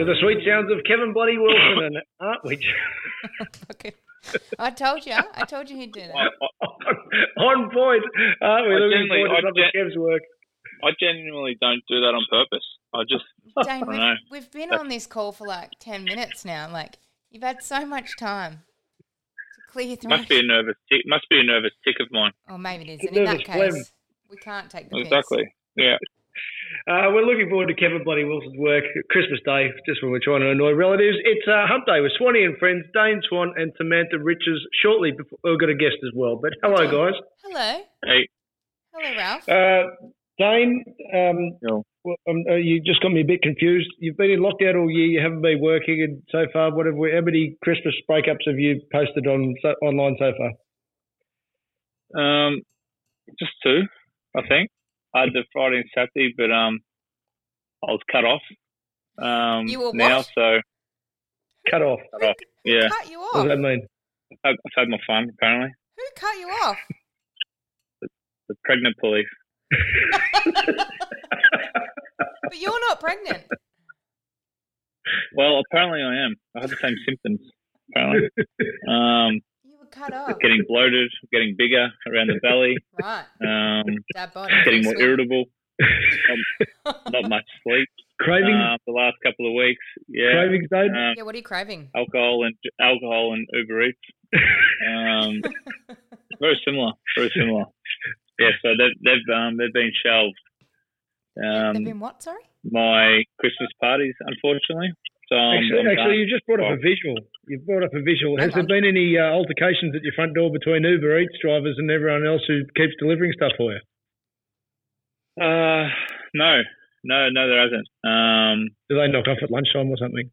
To the sweet sounds of Kevin Bloody Wilson, and aren't we? Okay. I told you. I told you he'd do that. On point, aren't we? I Looking generally- forward to some gen- Kev's work. I genuinely don't do that on purpose. I just Dane, I know. we've, we've been on this call for like 10 minutes now. Like, you've had so much time to clear your throat. must be a nervous tick. Must be a nervous tick of mine. Or maybe it is. And in that nervous phlegm. case, we can't take the piss. Exactly. Yeah. Uh, we're looking forward to Kevin Bloody Wilson's work. Christmas Day, just when we're trying to annoy relatives. It's uh, Hump Day with Swanee and friends, Dane Swan and Samantha Riches. Shortly, before, we've got a guest as well. But hello, guys. Hello. Hey. Hello, Ralph. Uh, Dane, um, No. well, um, uh, you just got me a bit confused. You've been in lockdown all year. You haven't been working, and so far, what have we, how many Christmas breakups have you posted on so, online so far? Um, just two, I think. I had the Friday and Saturday, but um, I was cut off. Um, You were now, what? so Cut off. cut off. Yeah, Cut you off. What does that mean? I've, I've had my fun. Apparently, Who cut you off? the pregnant police. But you're not pregnant. Well, apparently I am. I had the same symptoms. Apparently, um, You were cut off. getting bloated, getting bigger around the belly, Right. um, Dad body. getting more Sweet. irritable, not much sleep. Craving uh, the last couple of weeks. Yeah, cravings, Dane. um, Yeah, what are you craving? alcohol and alcohol and Uber Eats. Um, very similar, very similar. Yeah, so they've they've um, they've been shelved. They've Um, been what, sorry? my Christmas parties, unfortunately. So Actually, actually, you just brought up a visual. You've brought up a visual. Has there been any uh, altercations at your front door between Uber Eats drivers and everyone else who keeps delivering stuff for you? uh, no, no, no, there hasn't. Um, Do they knock off at lunchtime or something?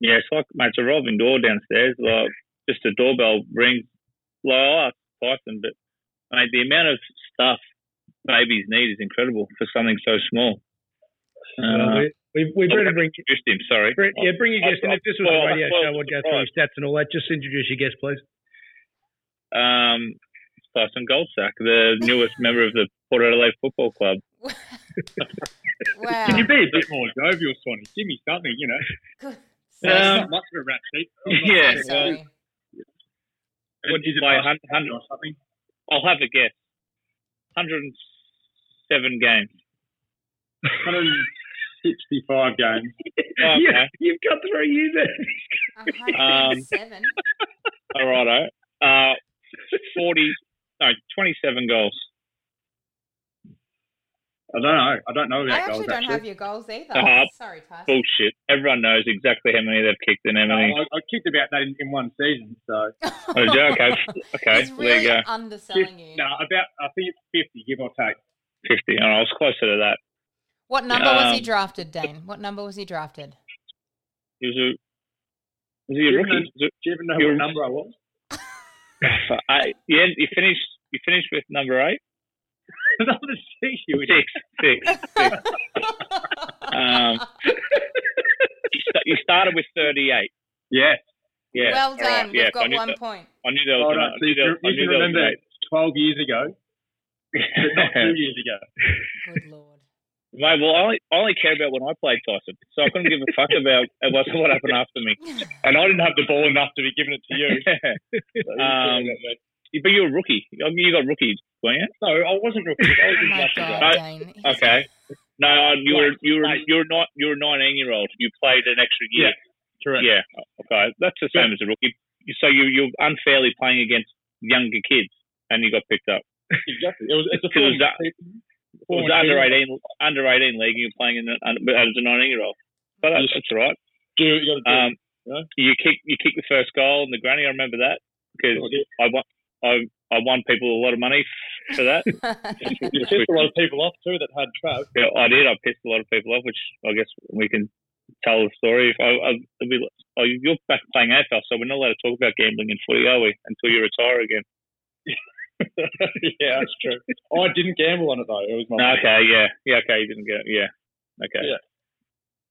yeah, it's like mate, it's a revolving door downstairs. Like just a doorbell rings. Like I'll ask Tyson, but mate, the amount of stuff babies need is incredible for something so small. Uh, we, we, we I'll better bring, introduce him. Sorry. bring, yeah, bring your guest in. I- If this was a radio well, show, I'd go through your stats and all that. Just introduce your guest, please. Um, Tyson Goldsack, the newest member of the Port Adelaide Football Club. Wow. Can you be a bit more jovial, Swanee? Give me something, you know. Um, not much of a rap sheet. Yeah, I'm sorry. What is it play by hun- hun- or something? I'll have a guess. 107 games. 165 games. Oh, yeah, okay. you've got through you there. 107. All righto. Uh, 40, no, 27 goals. I don't know. I don't know about I actually goals, don't actually. have your goals either. Uh-huh. Sorry, Tyson. Bullshit. Everyone knows exactly how many they've kicked and how No, many. I, I kicked about that in, in one season, so. Oh, did okay. Okay. He's there you go. underselling you. No, about, I think it's 50, give or take. 50. Oh, I was closer to that. What number was he Um, drafted, Dane? What number was he drafted? He was a, was he a Do you rookie? know- Do you even know You're- what number I was? I, yeah, you finished. You finished with number eight. number six, you Six, six, six. Um, you, started with thirty-eight. Yeah. Yeah. well done. Right. We've got one that, point. I knew there was Oh, gonna, no, I so knew you that, you knew can remember great. 12 years ago, not two years ago. Good lord. Mate, well, I only, I only care about when I played Tyson, so I couldn't give a fuck about what, what happened after me. And I didn't have the ball enough to be giving it to you. Um, about but you're a rookie. You got rookie, weren't you? no, I wasn't rookie. I was Oh my god, Dane. He's- Okay. No, uh, you were you were you were not you were a 19 year old. You played an extra year. Correct. Yeah. Okay. That's the same as a rookie. So you you're unfairly playing against younger kids, and you got picked up. Exactly. It was, it's a it was form- It was form- under 18 under 18 league. and You're playing in the, under- as a 19 year old. But that's, that's all right. Do you do. Um, Yeah. you kick you kick the first goal in the granny. I remember that because I won I I won people a lot of money for that. you pissed a lot of people off too that had Trav. Yeah, I did. I pissed a lot of people off, which I guess we can tell the story. If I, I, it'll be, oh, you're back playing AFL, so we're not allowed to talk about gambling in footy, are we? Until you retire again. yeah, that's true. Oh, I didn't gamble on it though. It was my. No, okay, yeah, yeah, okay. You didn't get, it. yeah, okay. Yeah.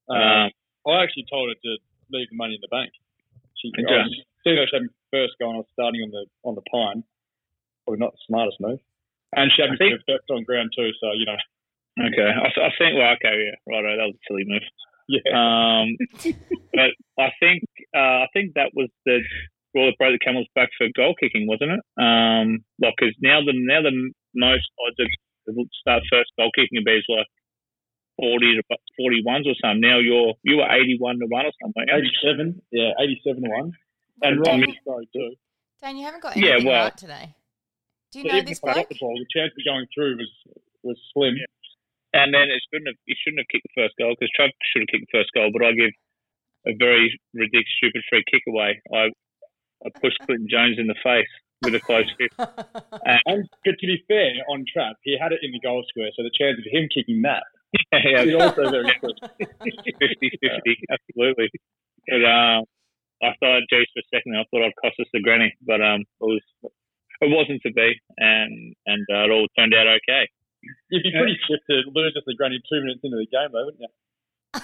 Um, Um, I actually told her to leave the money in the bank. She, Okay. I was, seeing her she had me first go, and I was starting on the on the pine. Probably not the smartest move. And she had me think- first on ground too, so you know. okay, I, I think. Well, okay, yeah, right. That was a silly move. Yeah. Um, but I think uh, I think that was the straw that broke the camel's back for goal kicking, wasn't it? Um, like, because now the now the most odds of start first goal kicking would be is like forty to forty ones or something. Now you're you were eighty one to one or something. 87, yeah, 87 to 1. And Dang. Ryan sorry too. Dane, you haven't got Yeah, anything well- right today. Do you know this if I got bloke? the ball, the chance of going through was was slim. And then it shouldn't have you shouldn't have kicked the first goal because Trump should have kicked the first goal, but I give a very ridiculous, stupid free kick away. I I pushed Clinton Jones in the face with a close fist. And but to be fair, on Trav, he had it in the goal square, so the chance of him kicking that yeah, is also very slim. 50 50, absolutely. But um, I thought, geez, for a second, I thought I'd cost us the granny, but um, it was it wasn't to be, and and uh, it all turned out okay. You'd be pretty stiff to lose at the granny two minutes into the game, though, wouldn't you?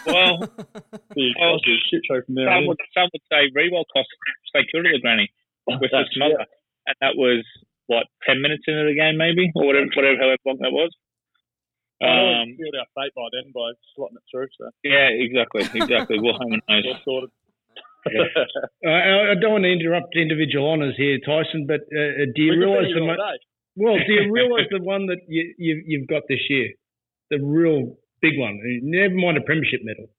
Well, The Oh, shit show from there. some would, some would say Rewell cost security to the granny with the That's- smother, and that was what ten minutes into the game, maybe, or whatever, whatever, however long that was. I always Um, sealed our fate by then by slotting it through. So yeah, exactly, exactly. We'll hang on those. all sorted. Uh, I I don't want to interrupt individual honours here, Tyson, but uh, uh, do you We realise the all mo- well? Do you realise the one that you, you you've got this year, the real big one? Never mind a premiership medal.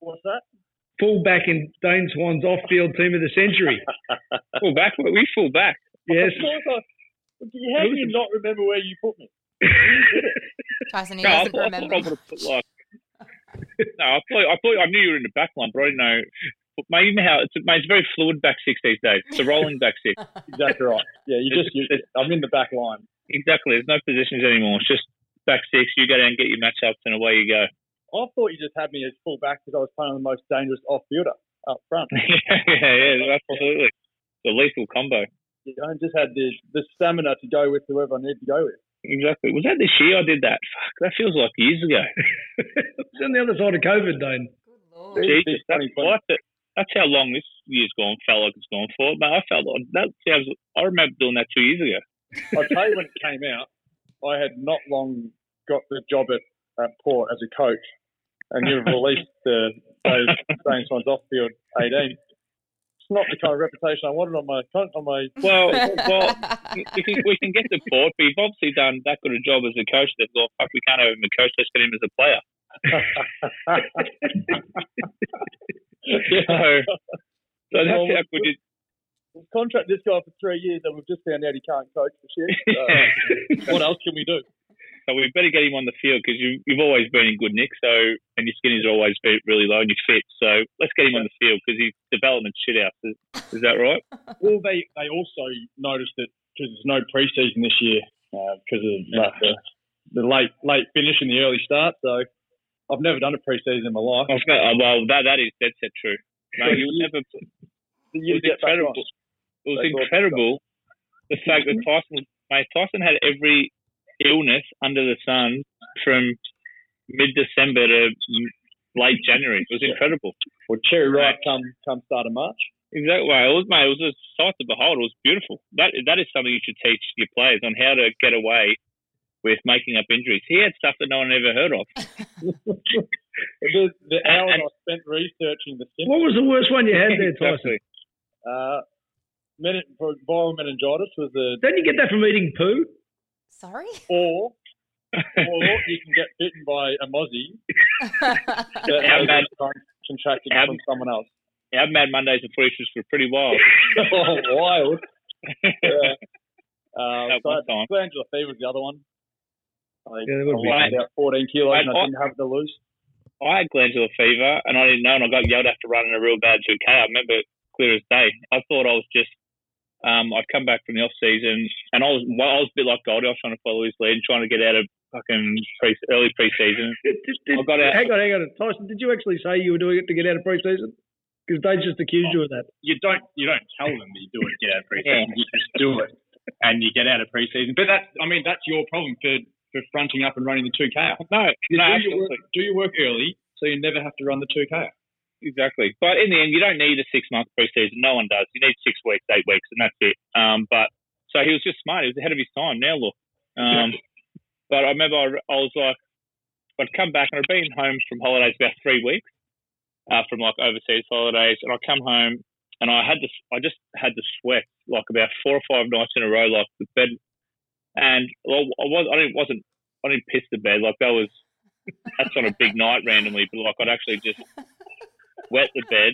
What's that? Full back in Dane Swan's off-field team of the century. Full back, we full back. Yes. I. How do you not remember where you put me? Tyson, he No, I doesn't thought, I remember. thought I would have put like. no, I thought I thought I knew you were in the back line, but I didn't know. But mate, you how it's, mate, it's very fluid back six these days. It's a rolling back six. Exactly right. Yeah, you just. You, I'm in the back line. Exactly. There's no positions anymore. It's just back six. You go down and get your matchups, and away you go. I thought you just had me as full back because I was playing the most dangerous off fielder up front. yeah, yeah, absolutely. The lethal combo. You know, just had the the stamina to go with whoever I need to go with. Exactly. Was that this year I did that? Fuck, that feels like years ago. it's on the other side of COVID, Dane. Good lord. Jesus, that's, well, that's, that's how long this year's gone. Felt like it's gone for. But I felt like that sounds. I remember doing that two years ago. I'll tell you when it came out, I had not long got the job at, at Port as a coach, and you've released the those Dane Swans off field 18. It's not the kind of reputation I wanted on my on my. Well, well, we can, we can get the port, but you've obviously done that good a job as a coach that thought, fuck, we can't have him a coach, let's get him as a player. So, so that's how good you, We've contract this guy for three years, and we've just found out he can't coach for shit. So, what else can we do? so we better get him on the field because you, you've always been in good nick, so, and your skin is always be really low and you're fit, so let's get him on the field because his development's shit out. Is, is that right? Well, they they also noticed that because there's no preseason this year uh, because of like, the the late late finish and the early start. So I've never done a preseason in my life. I was oh, well, that, that is dead set true. Mate, you would never, The it year get back incredible. On. It was That's all incredible the fact that Tyson, mate, Tyson had every illness under the sun from mid December to late January. It was incredible. Well, Cherry Ripe come come start of March. Exactly. It was, mate. It was a sight to behold. It was beautiful. That that is something you should teach your players on how to get away with making up injuries. He had stuff that no one ever heard of. the, the hours I spent researching the Symptoms. What was the worst one you had there, Tyson? exactly. uh, menin- for viral meningitis was the Don't you get that from eating poo? Sorry? or or you can get bitten by a mozzie that How has bad- contracted how- from someone else. Our Mad Mondays and Freaks were pretty wild. oh, wild. yeah. Uh, At so one time. glandular fever was the other one. I, Yeah, I that would be lost about 14 kilos and I I- didn't have to lose. I had glandular fever and I didn't know, and I got yelled at to run in a real bad 2K. I remember it clear as day. I thought I was just, um, I'd come back from the off season, and I was, well, I was a bit like Goldie. I was trying to follow his lead, and trying to get out of fucking pre, early preseason. Did- did- I got out- Hang on, hang on. Tyson, did you actually say you were doing it to get out of pre-season? Because they just accused you of that. you don't you don't tell them that you do it to get out of preseason. You just do it, and you get out of preseason. But that's I mean that's your problem for for fronting up and running the two K. No, You no, do, your work, do your work early, so you never have to run the two K. Exactly. But in the end, you don't need a six month preseason. No one does. You need six weeks, eight weeks, and that's it. Um, but so he was just smart. He was ahead of his time. Now look. Um, but I remember I, I was like, I'd come back and I'd been home from holidays about three weeks, uh, from like overseas holidays, and I come home and I had this, I just had the sweat like about four or five nights in a row, like the bed, and well, I was, I didn't, wasn't, I didn't piss the bed like that was. That's on a big night randomly, but like I'd actually just wet the bed,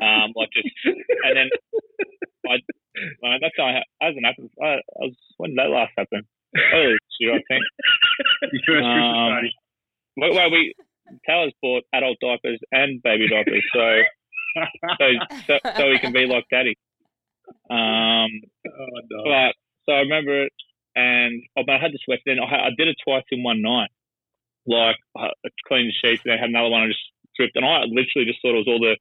um, like just, and then I, uh, that's how it hasn't happened. I, I was when did that last happen? Earlier this year, I think. Your first Christmas Um. Well, well, we Taylor's bought adult diapers and baby diapers, so so so, so he can be like daddy. Um, Oh no. but so I remember it, and oh, but I had the sweat. Then I, I did it twice in one night. Like I cleaned the sheets, and then I had another one. I just and I literally just thought it was all the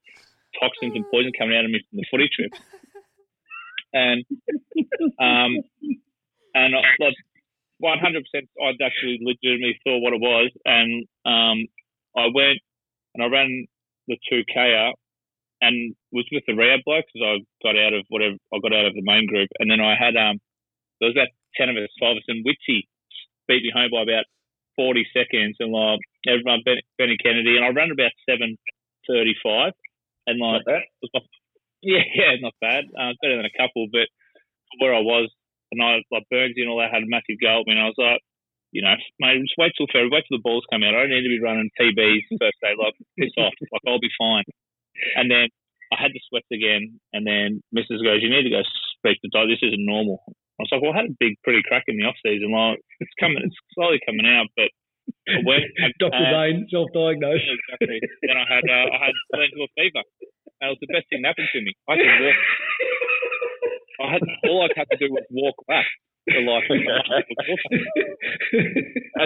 toxins and poison coming out of me from the footy trip. And um, and one hundred percent, I'd actually legitimately thought what it was, and um, I went and I ran the two K out and was with the rehab blokes because I got out of whatever I got out of the main group, and then I had um there was about ten of us, five of us, and Witsy beat me home by about forty seconds, and like everyone Ben, Benny Kennedy, and I ran about seven thirty five, and like Not bad. it was my- yeah, yeah, not bad, uh, better than a couple, but where I was, and I like Burnsy and all that had a massive go at me, and I was like. You know, mate, just wait till February, wait till the balls come out. I don't need to be running TBs first day. Like, piss off. Like, I'll be fine. And then I had the sweats again, and then Mrs. goes, "You need to go speak to Doc. This isn't normal." I was like, "Well, I had a big, pretty crack in the off season. Like, it's coming, it's slowly coming out." But I went, Dr. and- Dane, self-diagnosed. exactly. Then I had, uh, I had glandular fever. And it was the best thing that happened to me. I could walk. I had all I had to do was walk back. For like, And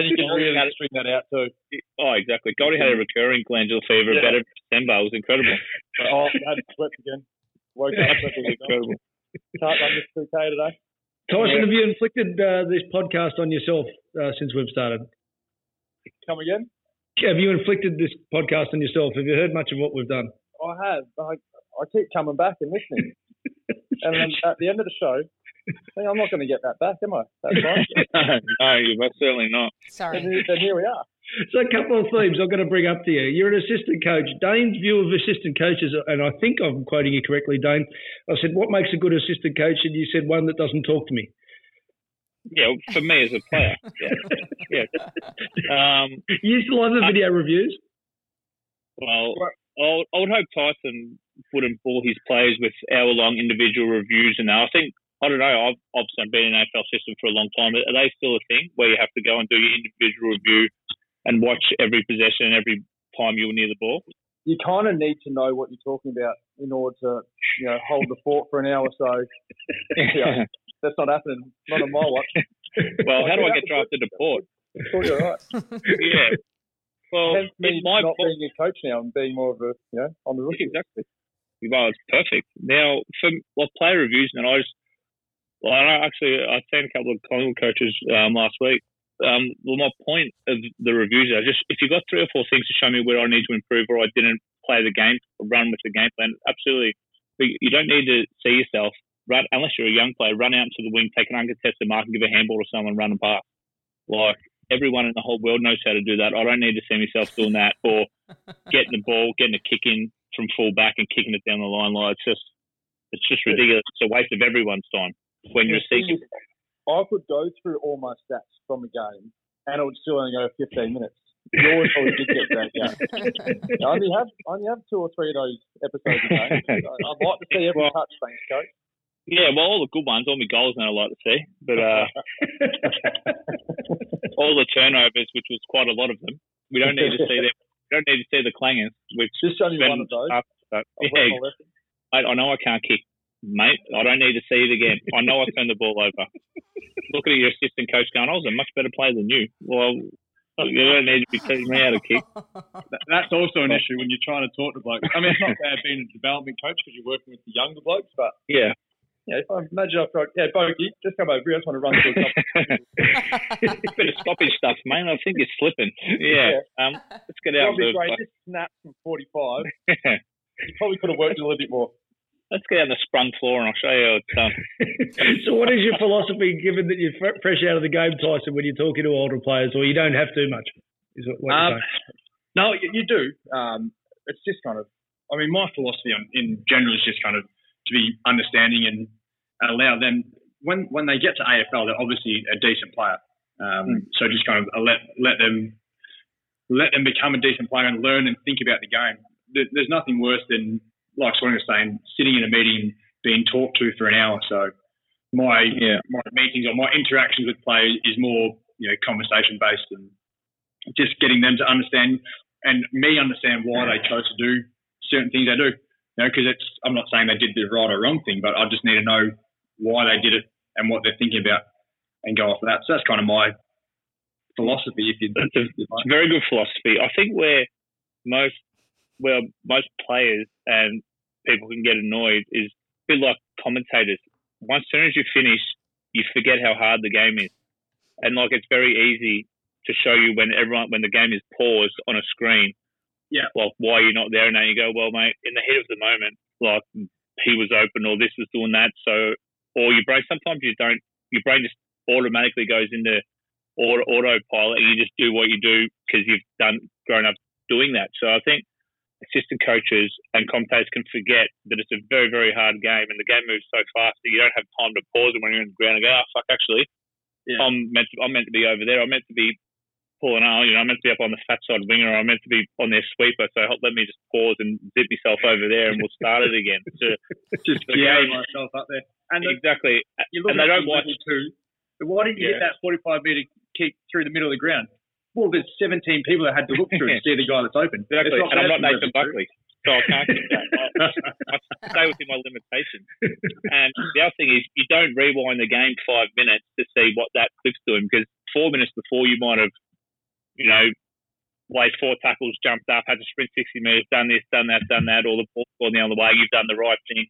you can really string that out too. oh, exactly. Goldie had a recurring glandular fever Yeah. about every December. It was incredible. Oh, I had sweats again. Woke up sweating again. incredible. Can't run this 2K today. Tyson, Yeah. have you inflicted uh, this podcast on yourself uh, since we've started? Come again? Have you inflicted this podcast on yourself? Have you heard much of what we've done? I have. I, I keep coming back and listening. and then at the end of the show, hey, I'm not going to get that back, am I? That's right. no, you're most certainly not. Sorry. and, here, and here we are. So a couple of themes I've got to bring up to you. You're an assistant coach. Dane's view of assistant coaches, and I think I'm quoting you correctly, Dane. I said, what makes a good assistant coach? And you said, one that doesn't talk to me. Yeah, for me as a player. Yeah. yeah. Um, You still have the video reviews? Well, I I would hope Tyson wouldn't bore his players with hour-long individual reviews and that. I think I don't know. I've obviously been in the AFL system for a long time. Are they still a thing where you have to go and do your individual review and watch every possession and every time you're near the ball? You kind of need to know what you're talking about in order to, you know, hold the fort for an hour. So Yeah. That's not happening. Not on my watch. well, how do I get drafted to Port? Thought you're right. Yeah. Well, Hence me it's my not fault. being a coach now and being more of a, you know, on the rookie. Exactly. Well, it's perfect. Now, for well, player reviews, and I just, well, I actually, I've seen a couple of Collingwood coaches um, last week. Um, well, my point of the reviews are just if you've got three or four things to show me where I need to improve or I didn't play the game or run with the game plan, absolutely but you don't need to see yourself run unless you're a young player. Run out to the wing, take an uncontested mark, and give a handball to someone, run and pass. Like everyone in the whole world knows how to do that. I don't need to see myself doing that or getting the ball, getting a kick in from full back and kicking it down the line. Like it's just, it's just ridiculous. It's a waste of everyone's time when you're seeking. I could go through all my stats from the game, and it would still only go 15 minutes. Yours probably did get dragged out. I only have I only have two or three of those episodes a day. I- I'd like to see every touch, thanks, coach. Yeah, well, all the good ones, all my goals, and I like to see, but uh, all the turnovers, which was quite a lot of them, we don't need to see them. We don't need to see the clangers, which Just only one of those. uh, so- yeah, learned my lesson. I, I know I can't kick, mate. I don't need to see it again. I know I turned the ball over. Look at your assistant coach going, I was a much better player than you. Well, you don't need to be teaching me how to kick. That's also an issue when you're trying to talk to blokes. I mean, it's not bad being a development coach because you're working with the younger blokes, but Yeah. Yeah, if I imagine I've got, yeah, Bogey, just come over here. I just want to run through a couple. Bit of stoppage stuff, mate. I think you're slipping. Yeah. Um, let's get out Probably the great. Just snap from 45. You probably could have worked a little bit more. let's get on the sprung floor and I'll show you how it's done. so, what is your philosophy, given that you're fresh out of the game, Tyson, when you're talking to older players, or you don't have too much? Is what, what Um, you're saying? No, you, you do. Um, it's just kind of, I mean, my philosophy in general is just kind of to be understanding and, allow them when when they get to AFL, they're obviously a decent player. Um, So just kind of let let them let them become a decent player and learn and think about the game. There, there's nothing worse than like Swanee was saying, sitting in a meeting being talked to for an hour. So my Yeah. my meetings or my interactions with players is more you know conversation based and just getting them to understand and me understand why they chose to do certain things they do. Know, because it's I'm not saying they did the right or wrong thing, but I just need to know why they did it and what they're thinking about and go off of that. So that's kind of my philosophy. If you, it's a very good philosophy. I think where most where most players and people can get annoyed is a bit like commentators. Once soon as you finish, you forget how hard the game is, and like it's very easy to show you when everyone when the game is paused on a screen. Yeah. Like why you're not there, and then you go, well, mate, in the heat of the moment, like he was open or this was doing that. So, or your brain sometimes you don't. Your brain just automatically goes into auto, autopilot and you just do what you do because you've done grown up doing that. So I think assistant coaches and commentators can forget that it's a very, very hard game and the game moves so fast that you don't have time to pause it when you're in the ground and go, oh, fuck, actually, Yeah. I'm meant to, I'm meant to be over there. I'm meant to be pulling out, you know, I'm meant to be up on the fat side winger I'm meant to be on their sweeper. So let me just pause and zip myself over there and we'll start it again. So, just the game- myself up there. And exactly. you look, and they don't watch-. But why did you Yeah. hit that 45 meter kick through the middle of the ground? Well, there's 17 people that had to look through to see the guy that's open. Exactly. And I'm not Nathan. Buckley, so I can't do that. I, I stay within my limitations. And the other thing is, you don't rewind the game five minutes to see what that clip's doing because four minutes before you might have, you know, played four tackles, jumped up, had to sprint 60 metres, done this, done that, done that, all the ball's the other way. You've done the right thing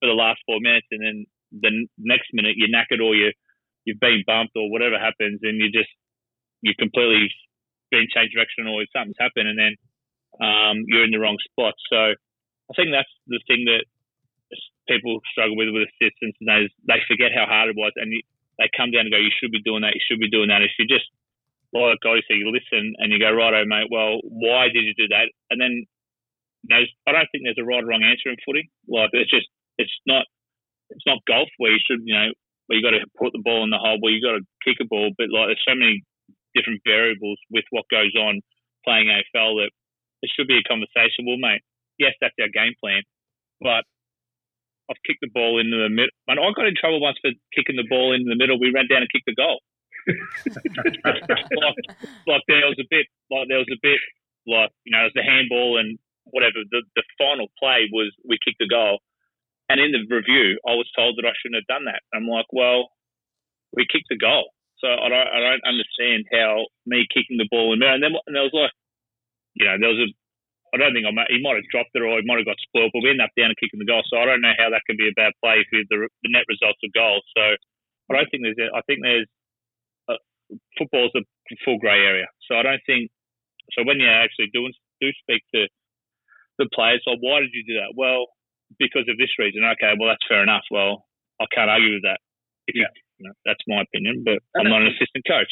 for the last four minutes, and then the next minute you're knackered or you you've been bumped or whatever happens, and you just you completely been changed direction or something's happened, and then um, you're in the wrong spot. So I think that's the thing that people struggle with with assistants, and they they forget how hard it was, and you, they come down and go, "You should be doing that. You should be doing that." If you just like say, you listen and you go, "Righto, mate. Well, why did you do that?" And then know, I don't think there's a right or wrong answer in footy. Like it's just it's not it's not golf where you should you know where you got to put the ball in the hole, where you got to kick a ball, but like there's so many different variables with what goes on playing AFL that there should be a conversation. Well, mate, yes, that's our game plan, but I've kicked the ball into the middle. And I got in trouble once for kicking the ball into the middle. We ran down and kicked the goal. Like, like there was a bit, like there was a bit, like you know, it was the handball and whatever. The the final play was we kicked the goal, and in the review, I was told that I shouldn't have done that. I'm like, well, we kicked the goal, so I don't I don't understand how me kicking the ball in there. And then and there was like, you know, there was a. I don't think I might, he might have dropped it or he might have got spoiled, but we ended up down and kicking the goal. So I don't know how that can be a bad play if the, the net results of goals. So I don't think there's. I think there's football's a full grey area. So I don't think. So when you actually do do speak to the players, like why did you do that? Well, because of this reason. Okay, well that's fair enough. Well, I can't argue with that. If Yeah. you know, that's my opinion, but And I'm not an assistant coach.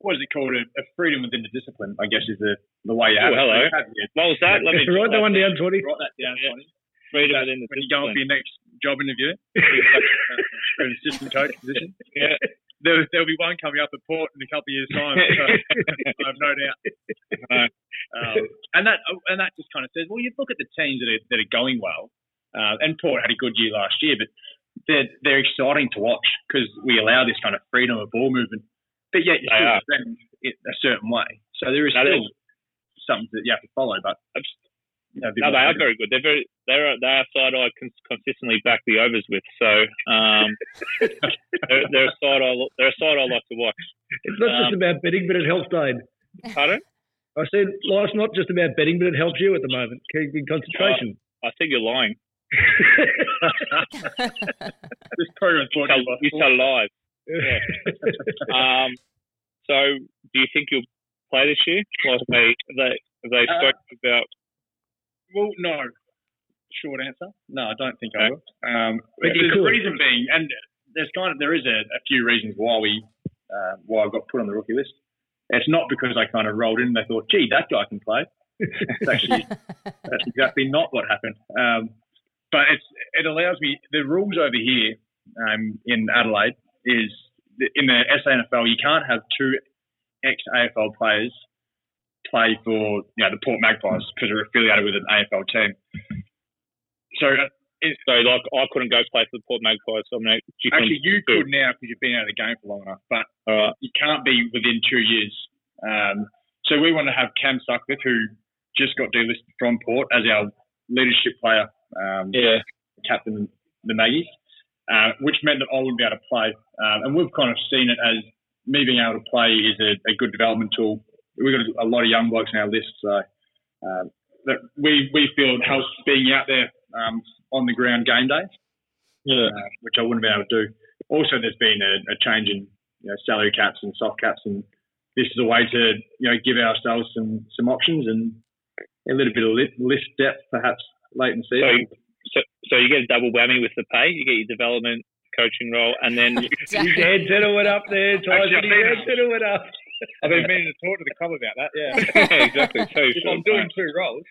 What is it called? A, a freedom within the discipline, I guess, is the, the way you oh, have Oh, hello. It. What was that? Let me Write that one down, Twenty. Write that down. Tony. Freedom That- within the when you go up for your next job interview for an assistant coach position. Yeah. There, there'll be one coming up at Port in a couple of years' time. So I have no doubt. No. Um, and that and that just kind of says, well, you look at the teams that are, that are going well, uh, and Port had a good year last year, but they're they're exciting to watch because we allow this kind of freedom of ball movement, but yet you still defend it a certain way. So there is No, still something that you have to follow, but you know, No, they are very good. They're very they're they are side I cons- consistently back the overs with. So um, they're, they're a side I they're a side I like to watch. It's not just Um, about betting, but it helps Dane. Pardon? I said life's not just about betting, but it helps you at the moment. Keeping concentration. I think you're lying. This program You tell, you tell lies. Yeah. Um, so do you think you'll play this year? Like they they they Uh, spoke about Well, no. Short answer. No, I don't think I will. Um, But you the could. reason being, and there's kind of there is a, a few reasons why we uh, why I got put on the rookie list. It's not because I kind of rolled in and they thought, gee, that guy can play. It's actually that's exactly not what happened. Um, but it's it allows me the rules over here um, in Adelaide is in the SANFL you can't have two ex AFL players play for you know the Port Magpies because they're affiliated with an AFL team. So uh, it, so like I couldn't go play for the Port Magpies. So I'm like, you actually you could now because you've been out of the game for long enough, but right. you can't be within two years. Um, so we want to have Cam Sutcliffe, who just got delisted from Port as our leadership player, um, Yeah. captain the Maggies, uh, which meant that I wouldn't be able to play. Um, and we've kind of seen it as me being able to play is a, a good development tool. We've got a, a lot of young blokes on our list, so um, that we we feel it helps being out there um, on the ground game day Yeah. uh, which I wouldn't be able to do. Also, there's been a, a change in you know, salary caps and soft caps, and this is a way to you know give ourselves some some options and a little bit of list, list depth, perhaps late in So, season. so so you get a double whammy with the pay. You get your development coaching role, and then His head settle went up there, Tyson. Actually, His I've head been- settle went up. I've been meaning to talk to the club about that. Yeah, Yeah, exactly. So if I'm doing two roles,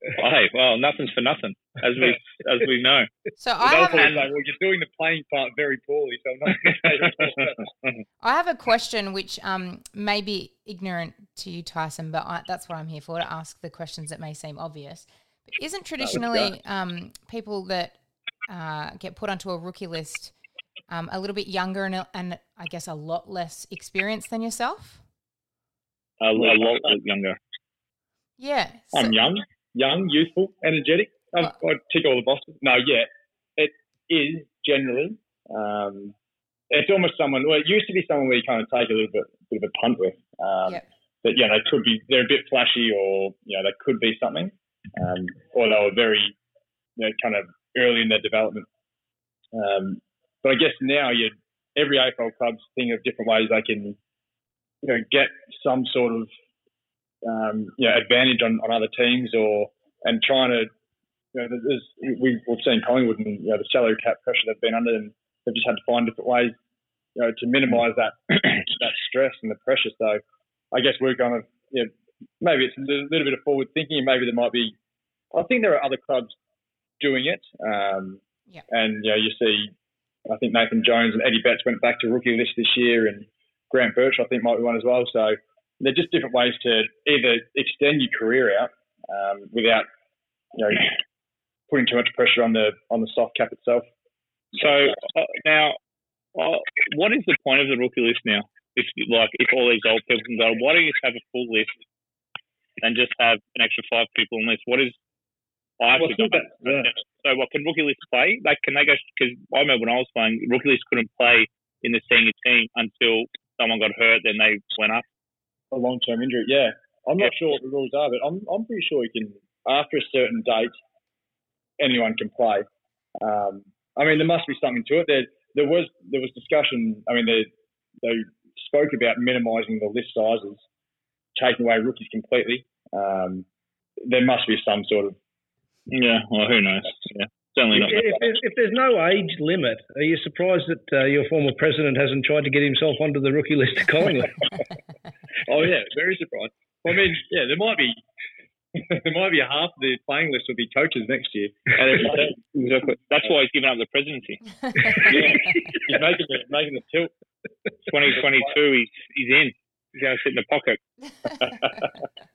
hey, well, nothing's for nothing, as we as we know. So I have, golfer a, was like, "Well, you're doing the playing part very poorly, so I'm not." going to say I have a question which um, may be ignorant to you, Tyson, but I, that's what I'm here for to ask the questions that may seem obvious. But isn't traditionally um, people that uh, get put onto a rookie list um, a little bit younger and, and I guess a lot less experienced than yourself? A, a lot younger. Yeah. I'm young, young, youthful, energetic. I, I tick all the boxes. No, yeah, it is generally. Um, it's almost someone. Well, it used to be someone where you kind of take a little bit, bit of a punt with. Um, Yep. But yeah, they could be. They're a bit flashy, or you know, they could be something. Um, or they were very, you know, kind of early in their development. Um, but I guess now you every AFL club's thinking of different ways they can, you know, get some sort of um, you know, advantage on, on other teams or and trying to you know, there's, we, we've seen Collingwood and you know, the salary cap pressure they've been under and they've just had to find different ways you know, to minimise that that stress and the pressure. So I guess we're going to you know, maybe it's a little, bit of forward thinking and maybe there might be I think there are other clubs doing it. Um, Yeah. And you know, you see I think Nathan Jones and Eddie Betts went back to rookie list this year and Grant Birch I think might be one as well. So they're just different ways to either extend your career out um, without you know putting too much pressure on the on the soft cap itself. So uh, now, uh, what is the point of the rookie list now? If like if all these old people can go, why don't you just have a full list and just have an extra five people on this? What is I Well, that- yeah. So what can rookie list play? Like can they go? Because I remember when I was playing, rookie list couldn't play in the senior team until someone got hurt. Then they went up. A long term injury, yeah. I'm not sure what the rules are, but I'm I'm pretty sure you can after a certain date, anyone can play. Um, I mean, there must be something to it. There there was there was discussion. I mean, they they spoke about minimising the list sizes, taking away rookies completely. Um, there must be some sort of Yeah. Well, who knows? Yeah. Certainly not. If, if, if there's no age limit, are you surprised that uh, your former president hasn't tried to get himself onto the rookie list of Collingwood? oh yeah, very surprised. I mean, yeah, there might be there might be a half of the playing list will be coaches next year. And it's. That's why he's given up the presidency. yeah, he's making the making the tilt. 2022, he's he's in. He's going to sit in the pocket.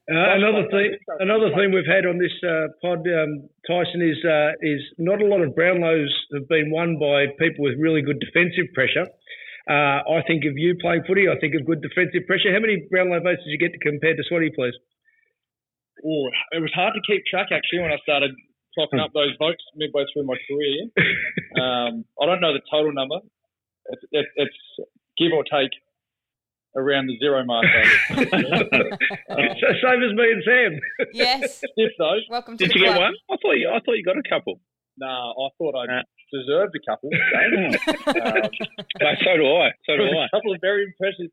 Uh, another thing, another thing we've had on this uh, pod, um, Tyson, is uh, is not a lot of Brownlows have been won by people with really good defensive pressure. Uh, I think of you playing footy. I think of good defensive pressure. How many Brownlow votes did you get to compare to Swanee, please? Oh, it was hard to keep track actually when I started clocking up those votes midway through my career. Um, I don't know the total number. It's, it, it's give or take around the zero mark. um, Same as me and Sam. Yes. Stiff though. Welcome to Did the you get one? I thought you. I thought you got a couple. Nah, I thought I Uh. deserved a couple. um, But so do I. So do there I. was a couple of very impressive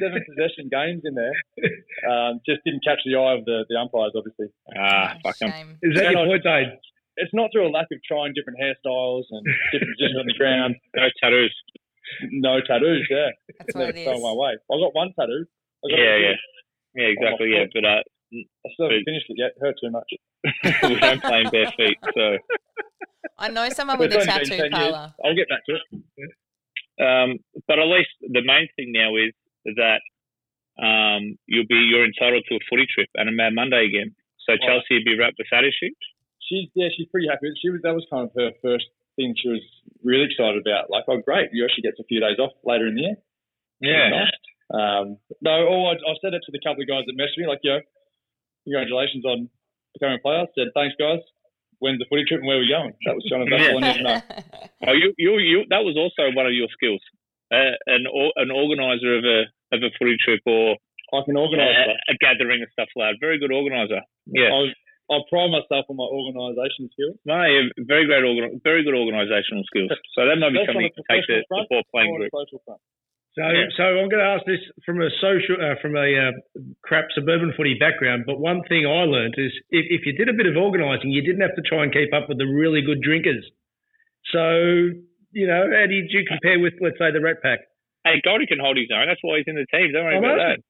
seven possession games in there. Um, just didn't catch the eye of the, the umpires, obviously. Ah, Oh, fuck 'em. shame. Is that your point, Dane? It's not through a lack of trying different hairstyles and different positions on the ground. No tattoos. No tattoos, yeah. That's what Never it fell my way. I got one tattoo. I got Yeah, it yeah. Yeah, exactly. Yeah, but uh, I still haven't finished it yet. Hurt too much. we don't play in bare feet, so I know someone But with a it's only been tattoo 10 years. parlor. I'll get back to it. Um, but at least the main thing now is that um, you'll be you're entitled to a footy trip and a Mad Monday again. So Chelsea would be rapt with that issue. She's yeah, she's pretty happy. She was that was kind of her first thing she was really excited about. Like, oh great, you actually gets a few days off later in the year. Yeah. Um, no, all I, I said it to the couple of guys that messaged me, like, yo, congratulations on becoming a player. I said, thanks, guys. When's the footy trip and where are we going? That was kind of that's all I needed to know. Oh, you, you, you. That was also one of your skills. Uh, an an organizer of a of a footy trip or I can organise a, a gathering and stuff like that. Very good organizer. I, Yeah. was, I pride myself on my organisation skills. No, yeah, very great, organ- very good organisational skills. So that might be That's something a to take the, professional front the ball playing or on a group. So, Yeah. so I'm going to ask this from a social, uh, from a uh, crap suburban footy background. But one thing I learned is if, if you did a bit of organising, you didn't have to try and keep up with the really good drinkers. So, you know, how did you compare with, let's say, the Rat Pack? Hey, Goldie can hold his own. That's why he's in the team. Don't worry Oh, about is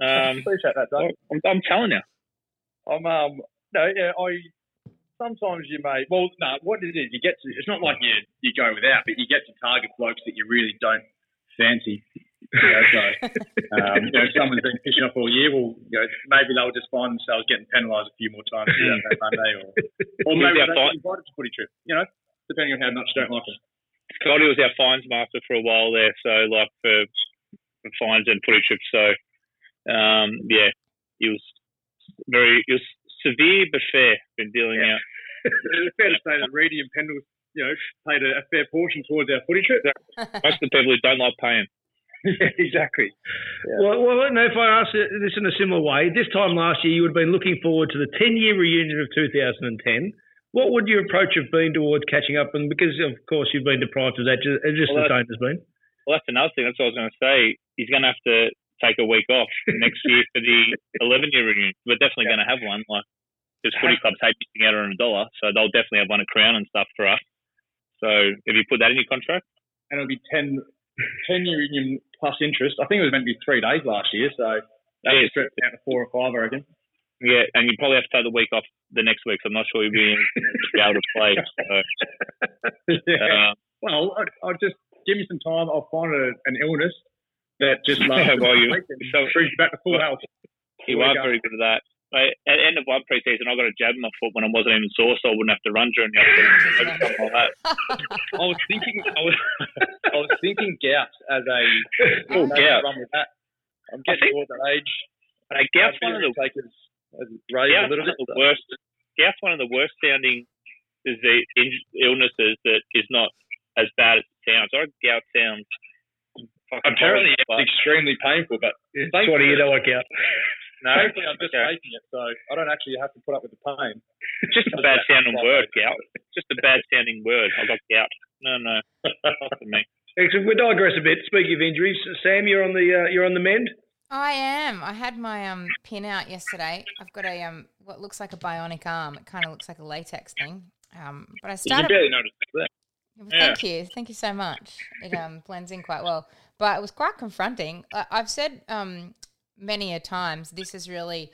that. Um, Appreciate that, Doug. I'm, I'm telling you. I'm um no yeah I sometimes you may well no what it is you get to it's not like you you go without but you get to target blokes that you really don't fancy. You know, so um, you know someone's been fishing off all year. Well, you know maybe they'll just find themselves getting penalised a few more times throughout that Monday, or or maybe Yeah, they fine. get invited to footy trip. You know, depending on how much you don't like it. Goldie was our fines master for a while there. So like for, for fines and footy trips. So um, yeah, he was very. He was severe but fair. Been dealing Yeah. out. it's fair to say that Reedy and Pendle, you know, paid a, a fair portion towards our footy trip. Most of the people who don't like paying. yeah, exactly. Well, well, no, if I ask this in a similar way, this time last year you would have been looking forward to the 10 year reunion of 2010. What would your approach have been towards catching up? And because, of course, you've been deprived of that just, just Well, the same as been. Well, that's another thing. That's what I was going to say. He's going to have to take a week off next year for the 11 year reunion. We're definitely going to have one. Like, there's footy clubs hate missing out on a dollar, so they'll definitely have one at Crown and stuff for us. So, have you put that in your contract? and it'll be 10, 10 year union plus interest. I think it was meant to be three days last year, so that Yeah. stretched out to four or five, I reckon. Yeah, and you probably have to take the week off the next week. So I'm not sure you'll be, be able to play. So, yeah. uh, Well, I, I'll just give me some time. I'll find a, an illness that just lasts Well, you- so- brings you back to full health. you are very good at that. But at the end of one preseason, I got a jab in my foot when I wasn't even sore, so I wouldn't have to run during the like. I was thinking, I was, I was thinking gout as a Oh, gout. Run with that. I'm I getting think- that age. Hey, gout's one of the as, as gout's one bit. of the worst. Gout's one of the worst sounding disease illnesses that is not as bad as it sounds. I gout sounds. Fucking Apparently, horrible, it's extremely painful, but It's what do you know, work out. but no, thankfully I'm just okay. taking it, so I don't actually have to put up with the pain. It's just a bad sounding word, gout. Just a bad sounding word. I got gout. No, no, not for me. Excellent. We digress a bit. Speaking of injuries, Sam, you're on the uh, you're on the mend. I am. I had my um pin out yesterday. I've got a um what looks like a bionic arm. It kind of looks like a latex thing. Um, but I started. You barely notice that. Well, Thank you, thank you so much. It um, blends in quite well, but it was quite confronting. I've said um, many a times this has really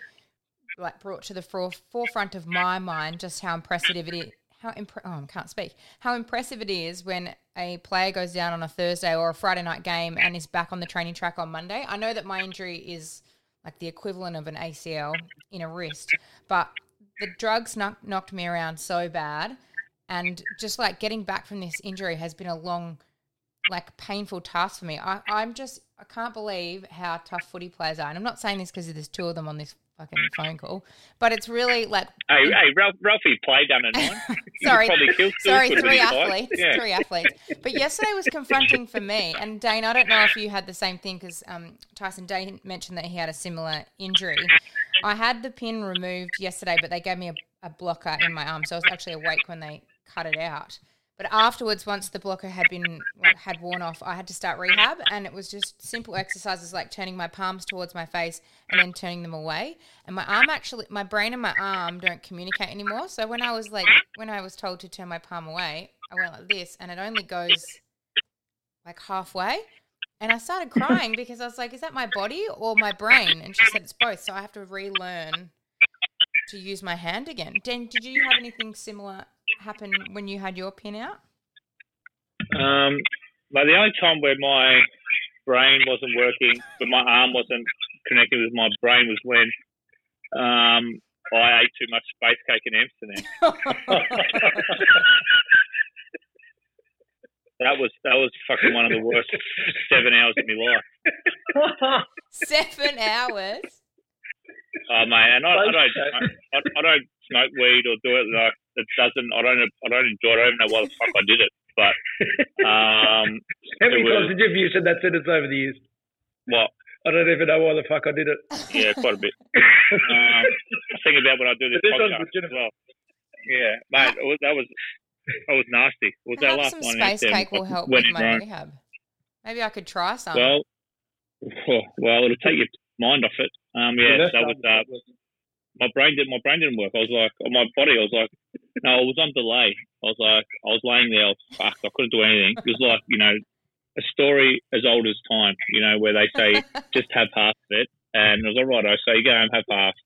like brought to the fore- forefront of my mind just how impressive it is. How impre- oh, I can't speak. How impressive it is when a player goes down on a Thursday or a Friday night game and is back on the training track on Monday. I know that my injury is like the equivalent of an ACL in a wrist, but the drugs knock- knocked me around so bad and just like getting back from this injury has been a long like painful task for me. I, i'm just i can't believe how tough footy players are. And i'm not saying this because there's two of them on this fucking phone call but it's really like Hey, hey, Ralph, Ralphie played down at nine. Sorry could probably kill two sorry three athletes Yeah. three athletes. But yesterday was confronting for me. And dane i don't know if you had the same thing because um, tyson dane mentioned that he had a similar injury. I had the pin removed yesterday but they gave me a, a blocker in my arm. So i was actually awake when they cut it out but afterwards, once the blocker had been had worn off, I had to start rehab, and it was just simple exercises like turning my palms towards my face and then turning them away. And my arm actually, my brain and my arm don't communicate anymore. So when I was like, when I was told to turn my palm away, I went like this, and it only goes like halfway. And I started crying because I was like, "Is that my body or my brain?" And she said, "It's both." So I have to relearn to use my hand again. Dan, did you have anything similar happen when you had your pin out? Um, but the only time where my brain wasn't working, but my arm wasn't connected with my brain was when um, I ate too much space cake in Amsterdam. That was that was fucking one of the worst seven hours of my life. Seven hours. Oh mate, and I, I don't I, I don't smoke weed or do it like it doesn't. I don't I don't enjoy it. I don't know why the fuck I did it. But um, How many was- times did you have you said that sentence over the years? what? I don't even know why the fuck I did it. Yeah, quite a bit. um, I think about when I do this, this podcast as well. Yeah, mate, it was, that was that was nasty. It was our Perhaps last some one. in space Amsterdam. cake will help with my Rome. rehab. Maybe I could try some. Well, well, it'll take your mind off it. Um, yeah, that was uh, my brain did my brain didn't work. I was like, on my body, I was like, no, it was on delay. I was like, I was laying there, I was fucked. I couldn't do anything. It was like, you know, a story as old as time. You know, where they say just have half of it, and it was all right. I say, you go home, have half.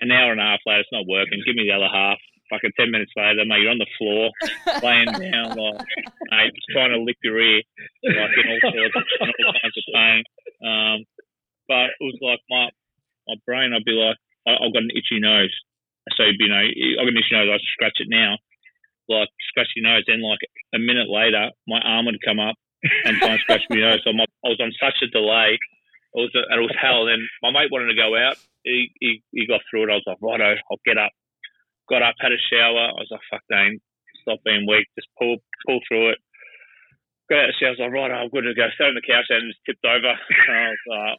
An hour and a half later, it's not working. Give me the other half. Fucking ten minutes later, mate, you're on the floor, laying down, like, mate, just trying to lick your ear, like in all sorts, in all kinds of pain. Um, but it was like my my brain. I'd be like, I, I've got an itchy nose, so you know, I've got an itchy nose. I scratch it now, like scratch your nose. Then like a minute later, my arm would come up and try and scratch my nose. So my, I was on such a delay. It was a, and it was hell. Then my mate wanted to go out. He, he he got through it. I was like, righto, I'll get up. Got up, had a shower. I was like, fuck, Dane, stop being weak. Just pull pull through it. Got out of the shower. I was like, right, I'm good to go. Sat on the couch and just tipped over. And I was like,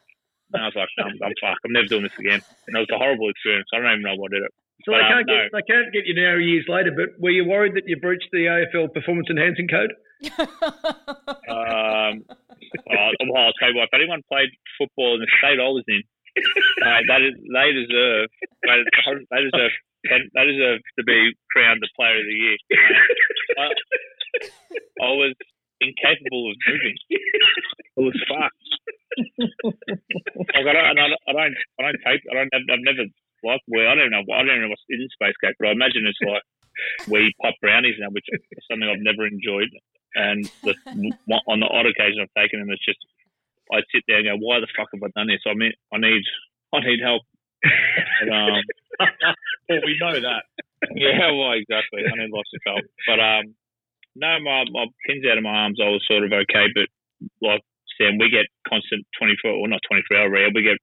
and I was like, I'm, I'm fucked. I'm never doing this again. And it was a horrible experience. I don't even know what did it. So But, they um, can't no. get they can't get you now years later. But were you worried that you breached the AFL performance enhancing code? Um, well, I'll tell you what, if anyone played football in the state I was in, uh, that is, they deserve, they deserve, they deserve, they deserve to be crowned the player of the year. Uh, I, I was incapable of moving. It was fucked. Like I don't, and I don't, I don't, I don't tape. I don't. I've never like. Well, I don't know. I don't know what's in space cake, but I imagine it's like we pop brownies now, which is something I've never enjoyed. And the, on the odd occasion I've taken them, it's just I sit there and go, "Why the fuck have I done this? I mean, I need, I need help." But, um, well, we know that. yeah, well, exactly. I need lots of help. But um, no, my my pins out of my arms, I was sort of okay. But like Sam, we get constant twenty four, or not twenty four hour rehab. We get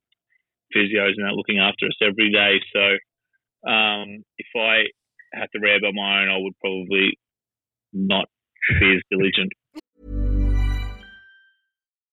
physios and that looking after us every day. So um, if I had to rehab on my own, I would probably not be as diligent.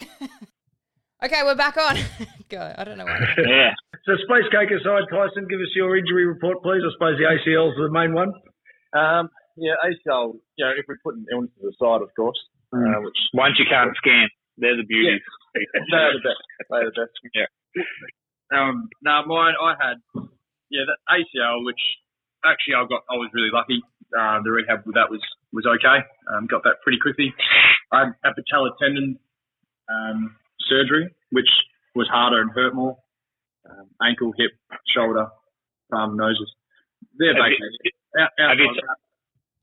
Okay, we're back on. Go. I don't know what. Yeah. So space cake aside, Tyson, give us your injury report, please. I suppose the ACL's the main one. Um, yeah, ACL. You know, if we're putting illnesses aside, of course, uh, which Once you can't scan, they're the beauties. Yeah. they are the best. They are the best. Yeah. Um, no, mine. I had yeah, the ACL, which actually I got. I was really lucky. Uh, the rehab with that was was okay. Um, got that pretty quickly. I had a patella tendon um, surgery, which was harder and hurt more. Um, ankle, hip, shoulder, thumb, noses. They're Have basically you- out, have you outside of that.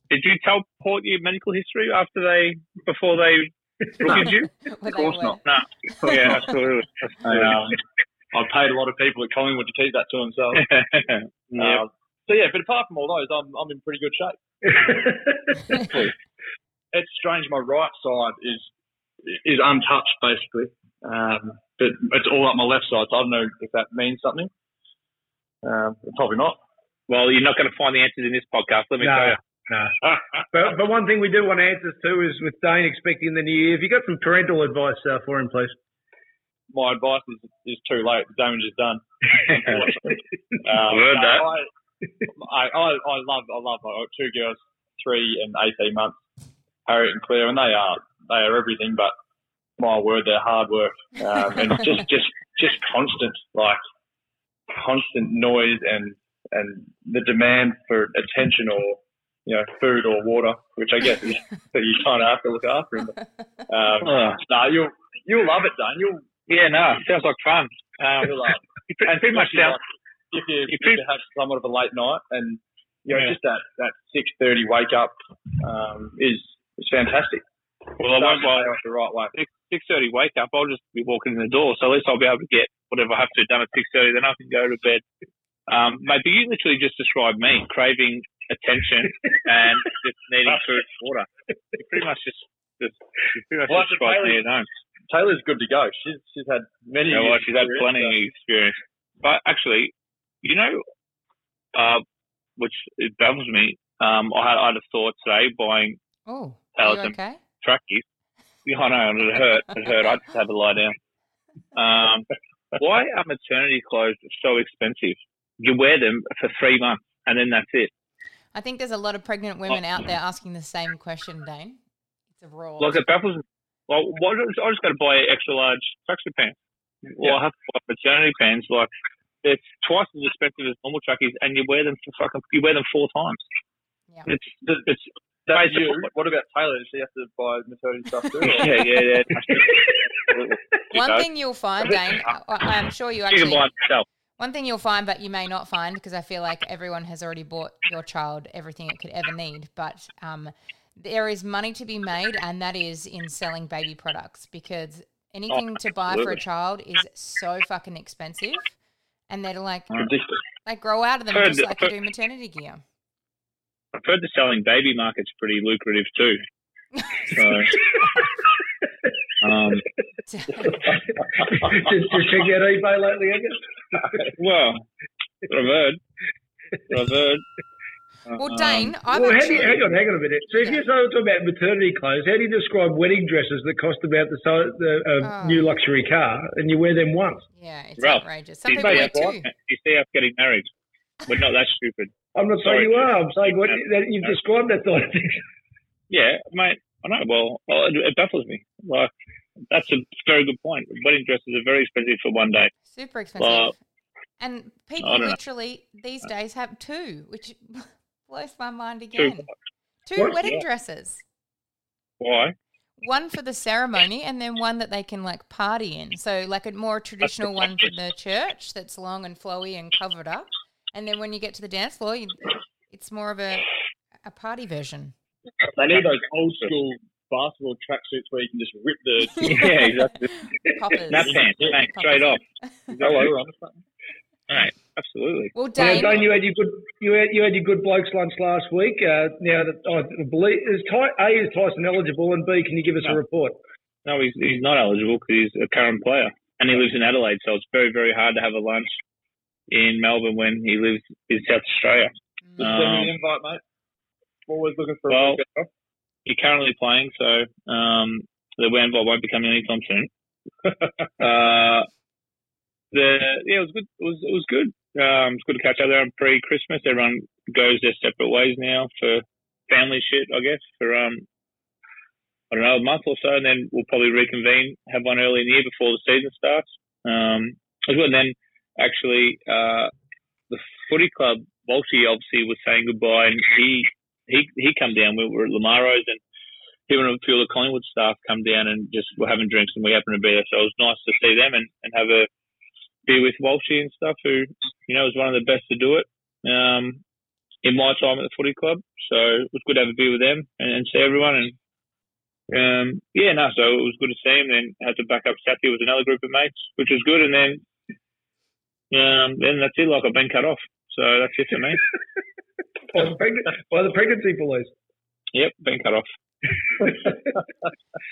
Did you tell Port your medical history after they before they rookied you? Of course not. No. Yeah, absolutely. I, um, I paid a lot of people at Collingwood to keep that to themselves. yeah. Um, so yeah, but apart from all those, I'm I'm in pretty good shape. it's strange. My right side is is untouched basically, um, but it's all up my left side. So I don't know if that means something. Um, probably not. Well, you're not going to find the answers in this podcast. Let me No. tell you. No. But, but one thing we do want answers to is with Dane expecting the new year. Have you got some parental advice uh, for him, please? My advice is, is too late. The damage is done. unfortunately. um, I heard no, that. I, I, I, I love I love my two girls, three and eighteen months, Harriet and Claire, and they are they are everything. But my word, they're hard work um, and just just just constant like constant noise and and the demand for attention or you know food or water, which I guess is that you kind of have to look after them. Um, Oh. no, you'll you'll love it, Dan. You'll Yeah, no, sounds like fun. Um, you'll love. pre- and pretty much sounds. like, if you, you if you have somewhat of a late night and you know Yeah. just that that six thirty wake up um, is is fantastic. Well, I won't. Starts Well, the the right way. six six thirty wake up. I'll just be walking in the door, so at least I'll be able to get whatever I have to done at six thirty. Then I can go to bed. Um, mate, but you literally just described me craving attention and just needing food and water. You pretty much just, just you pretty much Well, just described me Taylor- at home. Taylor's good to go. She's she's had many. Yeah, well, years she's had experience, plenty so- of experience. But actually, you know, uh, which it baffles me. Um, I had I had a thought today buying Oh, Are you okay? trackies. Yeah, I know, and it hurt. It hurt. I just had to lie down. Um, why are maternity clothes so expensive? You wear them for three months and then that's it. I think there's a lot of pregnant women out there asking the same question, Dane. It's a raw. Like it baffles me. Well, don't- I just got to buy extra large tracksuit pants. Well, I have to buy maternity pants. Like they're twice as expensive as normal trackies, and you wear them for fucking you wear them four times. Yeah. It's it's That's Basically- you. What about Taylor? Does she have to buy maternity stuff too? yeah yeah yeah. One know. thing you'll find, Dane, I, I'm sure you You can actually. buy it. One thing you'll find, but you may not find, because I feel like everyone has already bought your child everything it could ever need. But um, there is money to be made, and that is in selling baby products because anything to buy for a child is so fucking expensive, and they're like Ridiculous. they grow out of them Heard just that- like you do maternity gear. I've heard the selling baby market's pretty lucrative too. So, um, just, just check out eBay lately, have you? well, what I've heard. What I've heard. well, Um, Dane, I've well, actually you, hang on, hang on a minute. So if Yeah. you're talking about maternity clothes, how do you describe wedding dresses that cost about the, size, the uh, Oh. new luxury car and you wear them once? yeah, it's Ralph, outrageous. Some you people see wear us- two. You see us getting married. We're not that stupid. I'm not Sorry, saying you are. I'm saying what that you've No. described that sort of thing. Yeah, mate. I know. Well, well, it, it baffles me. Like, that's a very good point. Wedding dresses are very expensive for one day. Super expensive. Well, And people I don't know. literally these uh. days have two, which blows my mind again. Two What? wedding Yeah. dresses. Why? One for the ceremony and then one that they can like party in. So like a more traditional one for the church that's long and flowy and covered up. And then when you get to the dance floor, you, it's more of a a party version. They need those old school basketball tracksuits where you can just rip the Yeah, exactly. Poppers. Snap pants, bang, straight off. Hello, we're on the front. Right, absolutely. Well, Now, Dane, Dane, you had your good, you had, you had your good blokes lunch last week. Uh, now, that I believe is Ty, A is Tyson eligible, and B, can you give us a report? No, he's, he's not eligible because he's a current player and he lives in Adelaide, so it's very, very hard to have a lunch in Melbourne when he lives in South Australia. Just send me Um, an invite, mate. Always looking for well, a. He's currently playing, so um, the invite won't be coming anytime soon. uh, the yeah, it was good. It was it was good. Um, it's good to catch up there on pre-Christmas. Everyone goes their separate ways now for family shit, I guess. For um, I don't know, a month or so, and then we'll probably reconvene, have one early in the year before the season starts. Um, was good. And then actually, uh, the footy club, Volty, obviously was saying goodbye, and he he he come down. We were at Lamaro's, and him and a few of the Collingwood staff come down and just were having drinks, and we happened to be there. So it was nice to see them and, and have a beer with Walshy and stuff, who you know was one of the best to do it. Um, in my time at the footy club, so it was good to have a beer with them and, and see everyone. And um, yeah, no, so it was good to see him. Then had to back up Sappy with another group of mates, which was good. And then um, then that's it. Like I've been cut off, so that's it for me. By the, pregnant, by the pregnancy police. Yep, been cut off.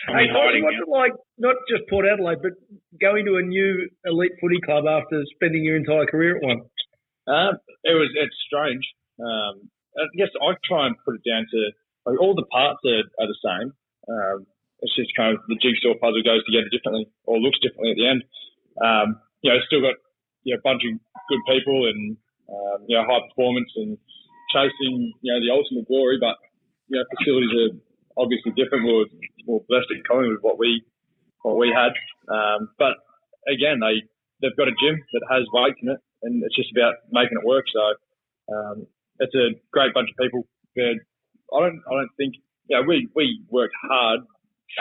Hey, Tyson, what's it like, not just Port Adelaide, but going to a new elite footy club after spending your entire career at one? Um, it was it's strange. Um, I guess I try and put it down to like, all the parts are, are the same. Um, it's just kind of the jigsaw puzzle goes together differently or looks differently at the end. Um, you know, it's still got a bunch of good people and um, you know high performance and chasing you know the ultimate glory, but you know facilities are obviously different. We were, we blessed at Collingwood with what we what we had, um, but again they they've got a gym that has weights in it, and it's just about making it work. So um, it's a great bunch of people. But I don't I don't think know we we worked hard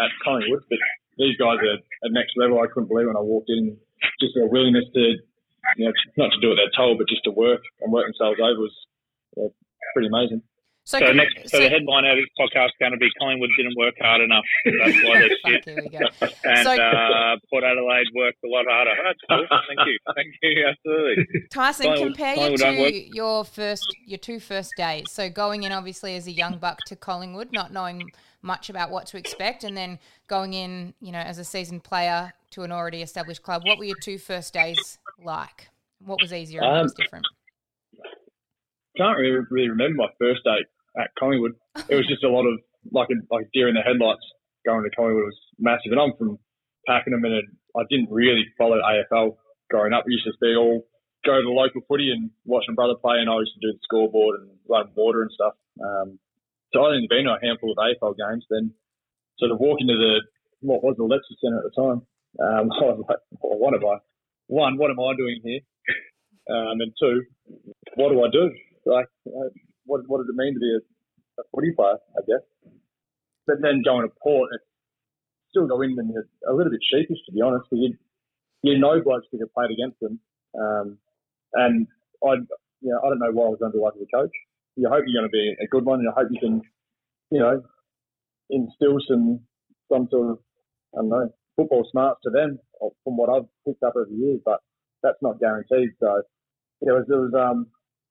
at Collingwood, but these guys are at next level. I couldn't believe when I walked in, just their willingness to you know not to do what they're told, but just to work and work themselves over was yeah, pretty amazing. So, So, next, so, so- the headline out of this podcast is going to be Collingwood didn't work hard enough. That's why they're shit. Fuck, here we go. And So- uh, Port Adelaide worked a lot harder. That's cool. Thank you. Thank you. Absolutely. Tyson, Collingwood- compare Collingwood your don't work. two, your first, your two first days. So going in obviously as a young buck to Collingwood, not knowing much about what to expect, and then going in, you know, as a seasoned player to an already established club. What were your two first days like? What was easier and what was Um, different? can't really, really remember my first day at Collingwood. It was just a lot of like a, like deer in the headlights. Going to Collingwood was massive, and I'm from Pakenham, and I didn't really follow AFL growing up. It used to be all go to the local footy and watch my brother play, and I used to do the scoreboard and run water and stuff. Um, so I'd only been to a handful of AFL games. Then sort of walk into the what was the Lexus Centre at the time. Um, I was like, what am I? One, what am I doing here? Um, and two, what do I do? Like, uh, what what does it mean to be a, a footy player? I guess. But then going to Port, it still go in and you're a little bit sheepish to be honest, you you know blokes that have played against them, um, and I you know I don't know why I was going to be as a coach. You hope you're going to be a good one, and I hope you can, you know, instill some some sort of I don't know football smarts to them from what I've picked up over the years, but that's not guaranteed. So it was it was um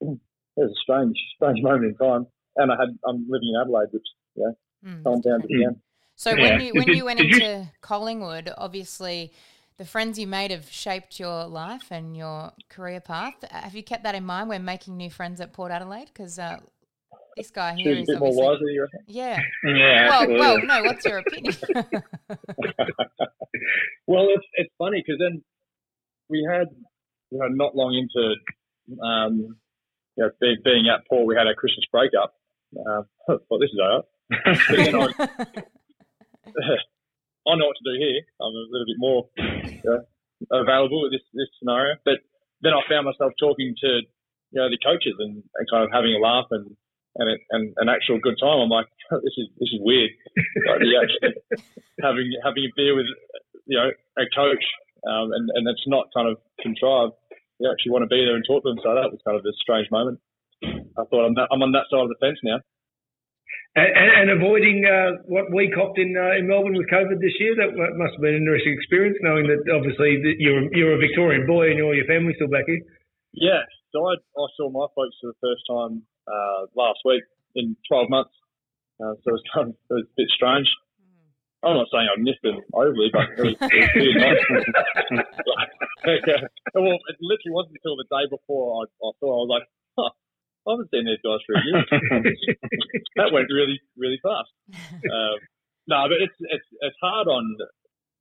it was a strange strange moment in time, and I had I'm living in Adelaide, which yeah, Mm, calmed down to the end. So when you when you went into Collingwood, obviously the friends you made have shaped your life and your career path. Have you kept that in mind when making new friends at Port Adelaide? Because uh, this guy here a bit more wiser, you reckon? yeah. Yeah, Well, absolutely. well, no. What's your opinion? well, it's it's funny because then we had you know not long into um, you know being, being at Port, we had our Christmas breakup. Uh, well, this is alright. I, I know what to do here. I'm a little bit more you know, available with this this scenario, but then I found myself talking to you know the coaches and, and kind of having a laugh and and, and an actual good time. I'm like, this is this is weird. like, actually having having a beer with you know a coach, um, and and it's not kind of contrived. You actually want to be there and talk to them. So that was kind of a strange moment. I thought I'm, that, I'm on that side of the fence now. And, and, and avoiding uh, what we copped in uh, in Melbourne with COVID this year, that must have been an interesting experience, knowing that obviously that you're you're a Victorian boy and all your family's still back here. Yeah, so I, I saw my folks for the first time uh, last week in 12 months. Uh, so it was kind of it was a bit strange. I'm not saying I missed them overly, but it was, it was pretty nice. yeah. Well, it literally wasn't until the day before I, I thought I was like, huh, I haven't seen these guys for a year. that went really, really fast. Um, no, but it's it's it's hard on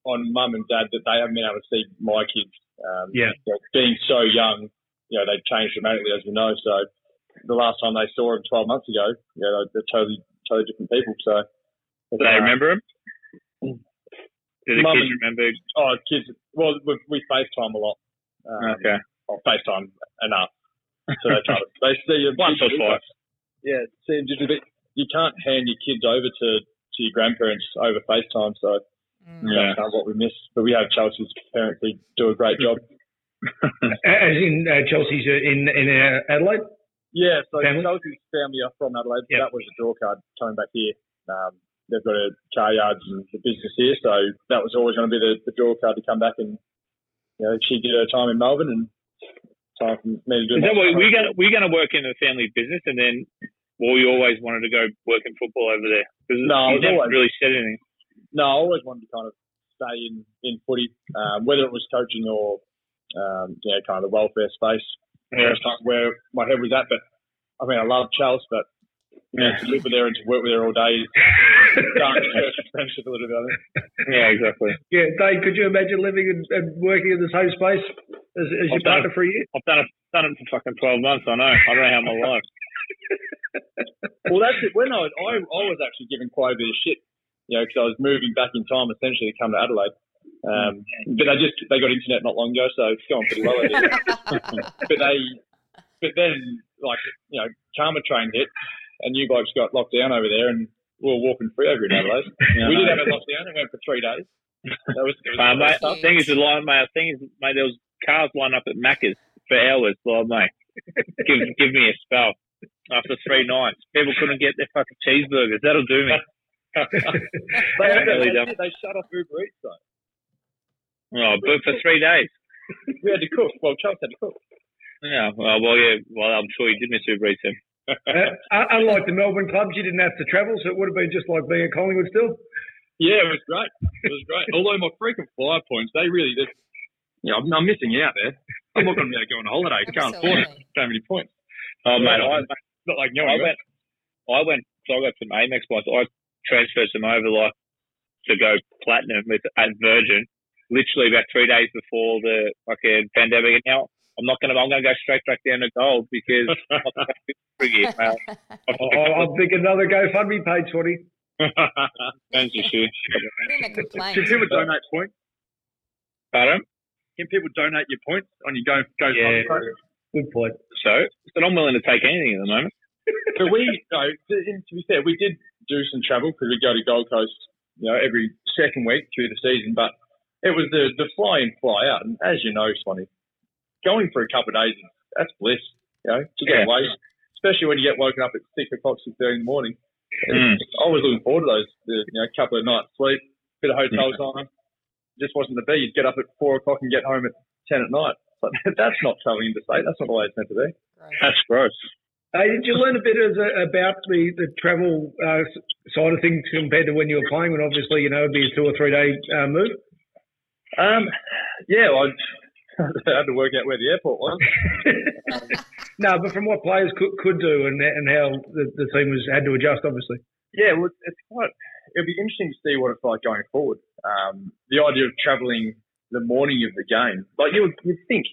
on mum and dad that they haven't been able to see my kids. Um, Yeah. you know, being so young, you know, they've changed dramatically, as we know. So the last time they saw him 12 months ago, you know, they're totally, totally different people. So Do they remember him? Do the Mum kids and- remember? Oh, kids. Well, we, we FaceTime a lot. Um, Okay. Or FaceTime enough. So they kind of they see you Once or twice. Yeah, see them just a bit. You can't hand your kids over to to your grandparents over FaceTime. So Yeah. that's kind of what we miss. But we have Chelsea's parents who do a great job. As in uh, Chelsea's uh, in in uh, Adelaide. Yeah, so Family? Chelsea's family are from Adelaide. So Yep. that was a draw card coming back here. Um, they've got a car yards and the business here, so that was always going to be the, the draw card to come back and you know she did her time in Melbourne and time for me to do. Is that what we're gonna we're gonna work in the family business, and then well, you always wanted to go work in football over there? No, you never always- really said anything. No, I always wanted to kind of stay in in footy, um, whether it was coaching or um, you know kind of the welfare space. Yeah. That's kind where my head was at. But I mean, I love Chelsea, but you know, to live with her and to work with her all day is starting to the friendship a little bit. I think. Yeah, exactly. Yeah, Dave, could you imagine living and, and working in the same space as, as your I've partner it. for a year? I've done it done it for fucking twelve months. I know. I don't know how my life. Well, that's it. When I was, I, I was actually given quite a bit of shit, you know, because I was moving back in time essentially to come to Adelaide. Um, but they just they got internet not long ago, so it's going pretty well. but they, but then like you know, Karma train hit, and you blokes got locked down over there, and we were walking free over in Adelaide. we did have a lockdown. It went for three days. That was, it was Uh, mate, tough. thing is, the line, mate. Thing is, mate, there was cars lined up at Macca's for hours. Well, mate, give give me a spell. After three nights, people couldn't get their fucking cheeseburgers. That'll do me. they, they, they, they shut off Uber Eats though. Oh, but for three days. We had to cook. Well, Charles had to cook. Yeah. Well, well, yeah. Well, I'm sure you did miss Uber Eats. then. Uh, un- unlike the Melbourne clubs, you didn't have to travel, so it would have been just like being at Collingwood still. Yeah, it was great. It was great. Although my frequent flyer points, they really, they- you know, I'm, I'm missing out there. I'm not going to be able to go on a holiday. Can't afford it. So many points. Oh, mate, Yeah. I, Not like you I went, I went, so I got some Amex points. I transferred some over like to go platinum with at Virgin, literally about three days before the fucking pandemic. And now I'm not gonna, I'm gonna go straight back down to gold because I'm not gonna be for a year, mate. I- I'm thinking another GoFundMe page, Swanee. Thanks, you should. Put in a complaint. Can people donate points? Pardon? Can people donate your points on your go go Yeah. Good point. So, but I'm willing to take anything at the moment. But we, no, to, and to be fair, we did do some travel because we go to Gold Coast, you know, every second week through the season. But it was the the fly in, fly out, and as you know, Swanee, going for a couple of days, that's bliss. You know, to get Yeah. away, especially when you get woken up at six o'clock, six thirty in the morning. Mm. I was looking forward to those, the, you know, couple of nights sleep, bit of hotel time. Just wasn't the be. You'd get up at four o'clock and get home at ten at night. But that's not travelling interstate. That's not the way it's meant to be. That's gross. Hey, did you learn a bit as a, about the, the travel uh, side of things compared to when you were playing? When obviously, you know, it'd be a two or three day uh, move. Um, yeah, well, I had to work out where the airport was. No, but from what players could, could do and and how the, the team was had to adjust, obviously. Yeah, well, it's quite. It'll be interesting to see what it's like going forward. Um, the idea of travelling the morning of the game, like you would you'd think,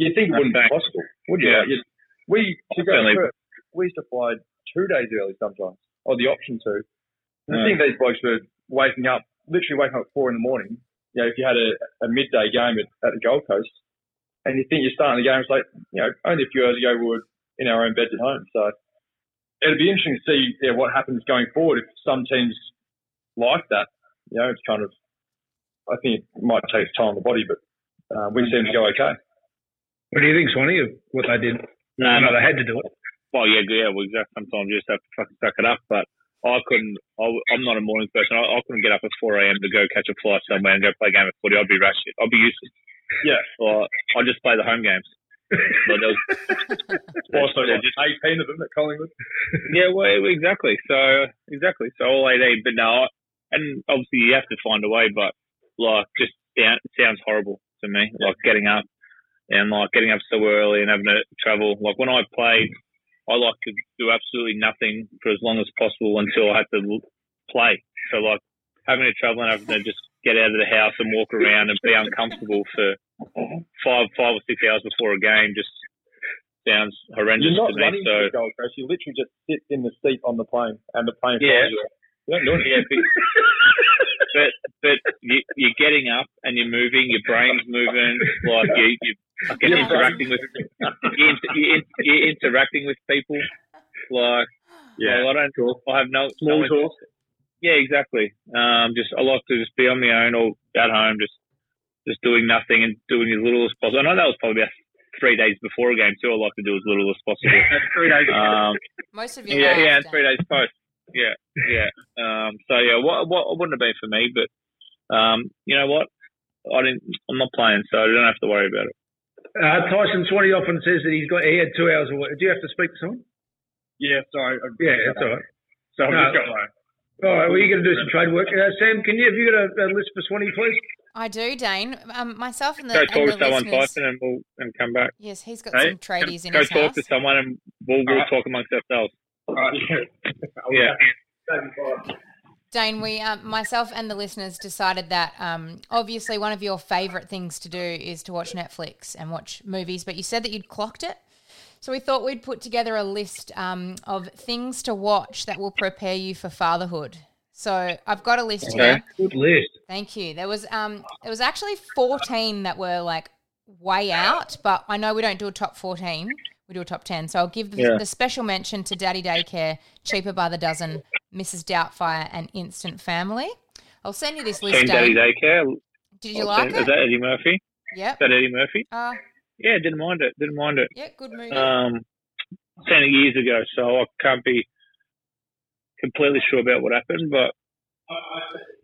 you'd think it wouldn't be possible, would you? Yeah. Like, you'd- we to go to Perth, we used to fly two days early sometimes, or the option to. And I Yeah. think these blokes were waking up, literally waking up at four in the morning. You know, if you had a, a midday game at, at the Gold Coast, and you think you're starting the game. It's like you know, only a few hours ago we were in our own beds at home. So it'll be interesting to see yeah, what happens going forward if some teams like that. You know, it's kind of I think it might take time on the body, but uh, we seem to go okay. What do you think, Swanee, of what they did? No, no. they had to do it. Well, yeah, yeah. Well, exactly. Sometimes you just have to fucking suck it up. But I couldn't. I, I'm not a morning person. I, I couldn't get up at 4 a.m. to go catch a flight somewhere and go play a game of footy. I'd be rash. I'd be useless. Yeah. Or I just play the home games. But there was, Also, like just- 18 of them at Collingwood. yeah, well, exactly. So exactly. So all 18. But no, I- and obviously you have to find a way. But like, just sound, sounds horrible to me. Like getting up and like getting up so early and having to travel. Like when I played, I like to do absolutely nothing for as long as possible until I have to play. So like having to travel and having to just get out of the house and walk around and be uncomfortable for five, five or six hours before a game just sounds horrendous You're not to me. So Gold Coast. You literally just sit in the seat on the plane, and the plane Yeah. flies you. You don't do anything. Yeah, but, but you, you're getting up and you're moving, your brain's moving, like you you fucking Your interacting with you inter, you in, you're interacting with people. Like Yeah. well, I don't talk. I have no Small no talk. Yeah, exactly. Um, just I like to just be on my own or at home, just just doing nothing and doing as little as possible. I know that was probably about three days before a game too. I like to do as little as possible. three days. Um, Most of your yeah, yeah, and three days post. Yeah, yeah. Um, so yeah, what what wouldn't have been for me, but um, you know what? I didn't. I'm not playing, so I don't have to worry about it. Uh, Tyson Swanee often says that he's got he had two hours of work. Do you have to speak to someone? Yeah, sorry. I- Yeah, that's all right. So I've No. just got my. All right, well, you're going to do some trade work. Uh, Sam, can you have you got a, a list for Swanee, please? I do, Dane. Um, myself and the, Go and talk to someone. Tyson, and we'll and come back. Yes, he's got Hey, some tradies in Go his talk house. to someone, and we'll, we'll Alright. talk amongst ourselves. All right, Yeah. Dane, we, um, myself and the listeners decided that um, obviously one of your favourite things to do is to watch Netflix and watch movies, but you said that you'd clocked it. So we thought we'd put together a list um, of things to watch that will prepare you for fatherhood. So I've got a list Okay. here. Good list. Thank you. There was um there was actually 14 that were like way out, but I know we don't do a top 14. We do a top 10. So I'll give the, Yeah. the special mention to Daddy Daycare, Cheaper by the Dozen, Mrs. Doubtfire, and Instant Family. I'll send you this list, Team Daddy Daycare. Did you I'll like send- Is that Eddie Murphy? Yeah. Is that Eddie Murphy? Uh, Yeah, didn't mind it. Didn't mind it. yeah, good movie. Um, seen it years ago, so I can't be completely sure about what happened, but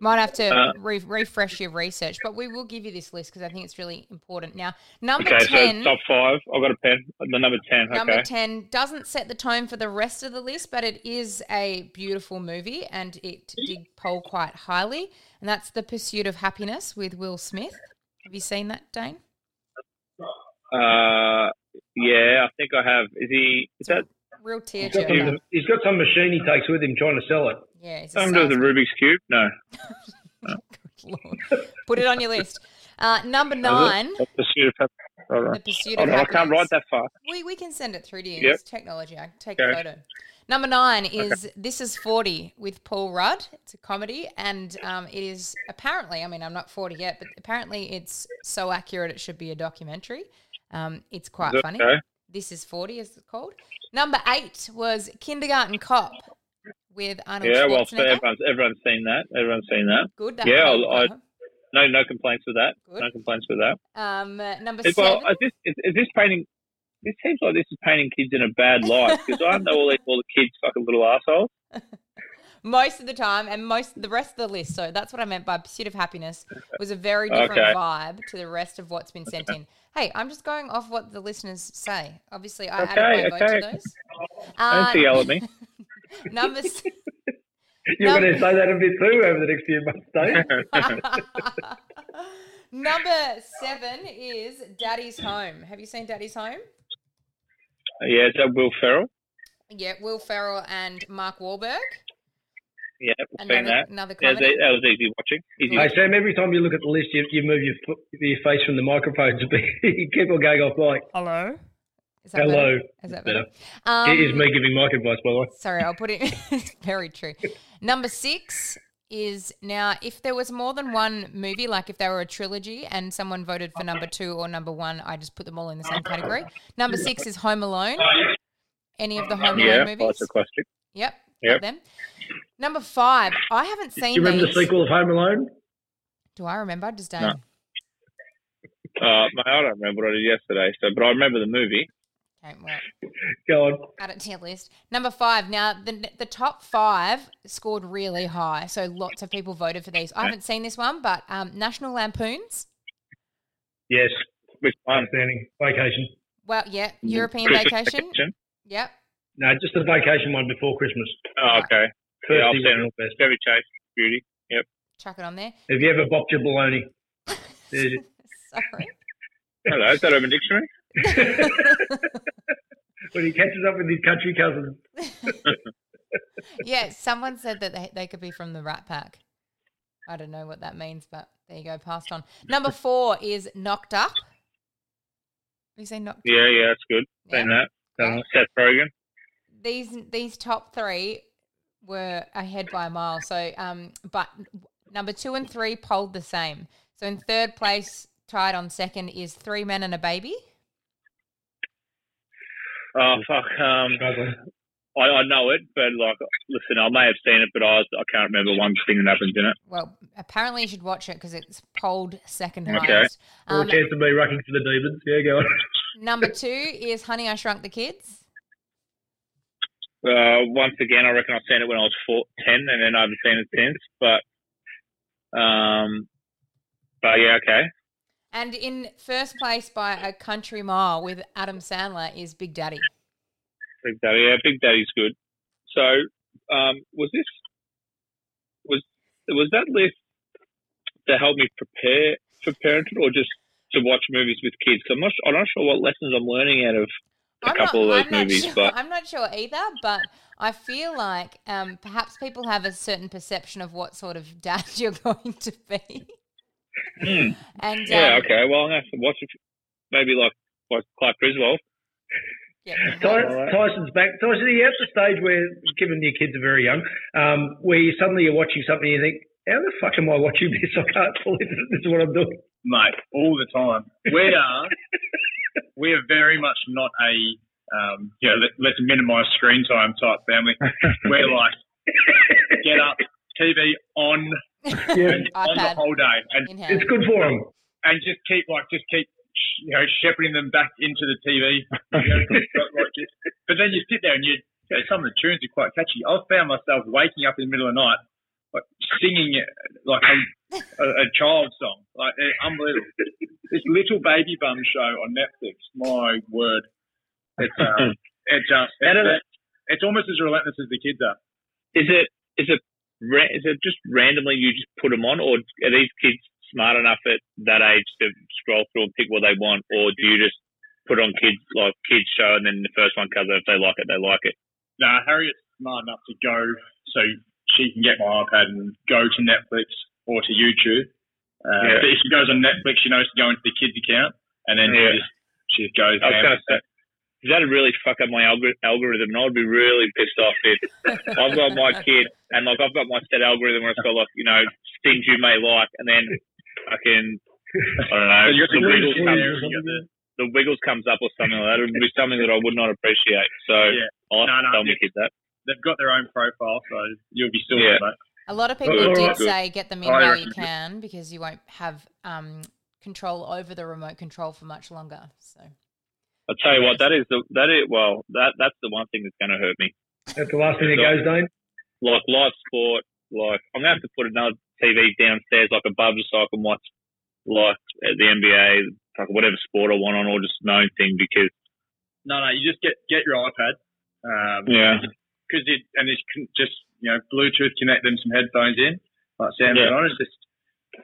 Might have to uh, re- refresh your research, but we will give you this list because I think it's really important. Now, number okay. 10. So top five. I've got a pen. The number ten. Number okay. 10 doesn't set the tone for the rest of the list, but it is a beautiful movie and it did poll quite highly. And that's The Pursuit of Happiness with Will Smith. Have you seen that, Dane? Uh, yeah, I think I have. Is he? Is that Real He's got, some, he's got some machine he takes with him trying to sell it. Yeah, it's a with the. Rubik's cube? No. Lord. Put it on your list. Uh, number nine, The pursuit of happiness. Hold on. The Pursuit of on, I can't write that fast. We, we can send it through to you. Yep. It's technology. I can take a photo. Number nine is This is 40 with Paul Rudd. It's a comedy, and um, it is apparently, I mean, I'm not 40 yet, but apparently it's so accurate it should be a documentary. Um, it's quite funny. okay? This is 40, is it called? Number eight was Kindergarten Cop with Arnold Yeah, well, everyone's everyone's seen that. Everyone's seen that. Good. Yeah, one. I, no no complaints with that. Good. No complaints with that. Um, uh, number Is, seven. well, is this is, is this painting? This seems like this is painting kids in a bad light because I know all these all the kids fucking little assholes. most of the time and most the rest of the list. So that's what I meant by Pursuit of Happiness was a very different Okay. vibe to the rest of what's been sent in. Hey, I'm just going off what the listeners say. Obviously, I Okay, added my vote to those. Don't Uh, yell at me. number s- You're Num- going to say that a bit too over the next few months, Dave. number seven is Daddy's Home. Have you seen Daddy's Home? Uh, yeah, is that Will Ferrell? Yeah, Will Ferrell and Mark Wahlberg. Yeah, I've seen that. another yeah, comedy? that was easy watching. Easy Hey, watching. Sam, every time you look at the list, you, you move your, your face from the microphone to be, you keep on going off like, Hello. Is that hello. better? Is that Better. better? Um, it is me giving mic advice, by the way. Sorry, I'll put it. it's very true. Number six is now if there was more than one movie, like if they were a trilogy and someone voted for number two or number one, I just put them all in the same category. Number six is Home Alone. Any of the Home Alone Yeah, movies? that's a question. Yep. Yep. Them. Number five. I haven't seen. Do you remember these. the sequel of Home Alone? Do I remember? Does Dane? No. Uh, mate, I don't remember what I did yesterday, so but I remember the movie. Okay, well, Go on. add it to your list. Number five. Now, the the top five scored really high, so lots of people voted for these. I haven't seen this one, but um, National Lampoons. Yes. Which one? Outstanding. Vacation. Well, yeah, European Christmas Vacation. Yep. No, just the vacation one before Christmas. Oh, okay. First yeah, I've seen it. best. Chevy Chase, Beauty. Yep. Chuck it on there. Have you ever bopped your baloney? Sorry. Hello, is that Urban Dictionary? when he catches up with his country cousins. yeah, someone said that they, they could be from the Rat Pack. I don't know what that means, but there you go. Passed on. Number four is Knocked Up. You say Knocked Yeah, yeah, that's good. Seen that. Okay. Seth Rogen. These these top three were ahead by a mile. So, um, but number two and three polled the same. So in third place, tied on second, is Three Men and a Baby. Oh fuck. Um, I, I know it, but like, listen, I may have seen it, but I I can't remember one thing that happens in it. Well, apparently you should watch it because it's polled second Okay. highest. Or Um, a chance of me rucking for the demons. Yeah, go on. number two is Honey, I Shrunk the Kids. Uh, once again, I reckon I've seen it when I was four, 10, and then I haven't seen it since. But, um, but yeah, okay. And in first place by a country mile with Adam Sandler is Big Daddy. Big Daddy, yeah, Big Daddy's good. So, um, was this was was that list to help me prepare for parenthood, or just to watch movies with kids? 'Cause I'm not, I'm not sure what lessons I'm learning out of a I'm couple not, of I'm those movies, sure, but I'm not sure either, but I feel like um, perhaps people have a certain perception of what sort of dad you're going to be. Hmm. And yeah, um, okay. Well, I'm gonna have to watch it. Maybe like like Clark Griswold. yeah, Tyson's back. Tyson, are you at the stage where, given your kids are very young, um, where you suddenly you're watching something and you think, how the fuck am I watching this? I can't believe that this is what I'm doing. mate, all the time. We are, we are very much not a, um, you know, let, let's minimise screen time type family. We're like, get up, TV on, and on the whole day, and. It's good for them. and just keep like just keep you know shepherding them back into the TV. You know, like, just- but then you sit there and you, you know, some of the tunes are quite catchy. I've found myself waking up in the middle of the night, like singing uh, like a, a, a child song, like uh, unbelievable. This little baby bum show on Netflix. My word, it's uh, it's just it's, it's almost as relentless as the kids are. Is it is it ra- is it just randomly you just put them on, or are these kids smart enough at that age to scroll through and pick what they want, or do you just put on kids like kids show and then the first one comes out if they like it, they like it. Now, Harriet's smart enough to go so she can get my iPad and go to Netflix or to YouTube. Uh, Yeah. If she goes on Netflix, she knows to go into the kids' account, and then Yeah. she just she goes. I was going to say, that'd really fuck up my algor- algorithm, and I'd be really pissed off if I've got my kid and like I've got my set algorithm where it's got like you know things you may like, and then I can I don't know So the the wiggles Wiggles comes, there or something? the wiggles comes up or something like that. It would be something that I would not appreciate. So Yeah. I'll No, have no, tell my it's- kid that. They've got their own profile, so you'll be still Yeah. mate. A lot of people Oh, did good. say get them in I while you can because you won't have um, control over the remote control for much longer. So I'll tell you what, that is the that is well that that's the one thing that's going to hurt me. That's the last thing that goes, Dane. like live sport, like I'm gonna have to put another TV downstairs, like above, just so I can watch like uh, the NBA, like whatever sport I want on, or just known thing because No, no, you just get get your iPad. Um, yeah, because it and it can just you know Bluetooth connect them some headphones in, like Sam Yeah. said on, and just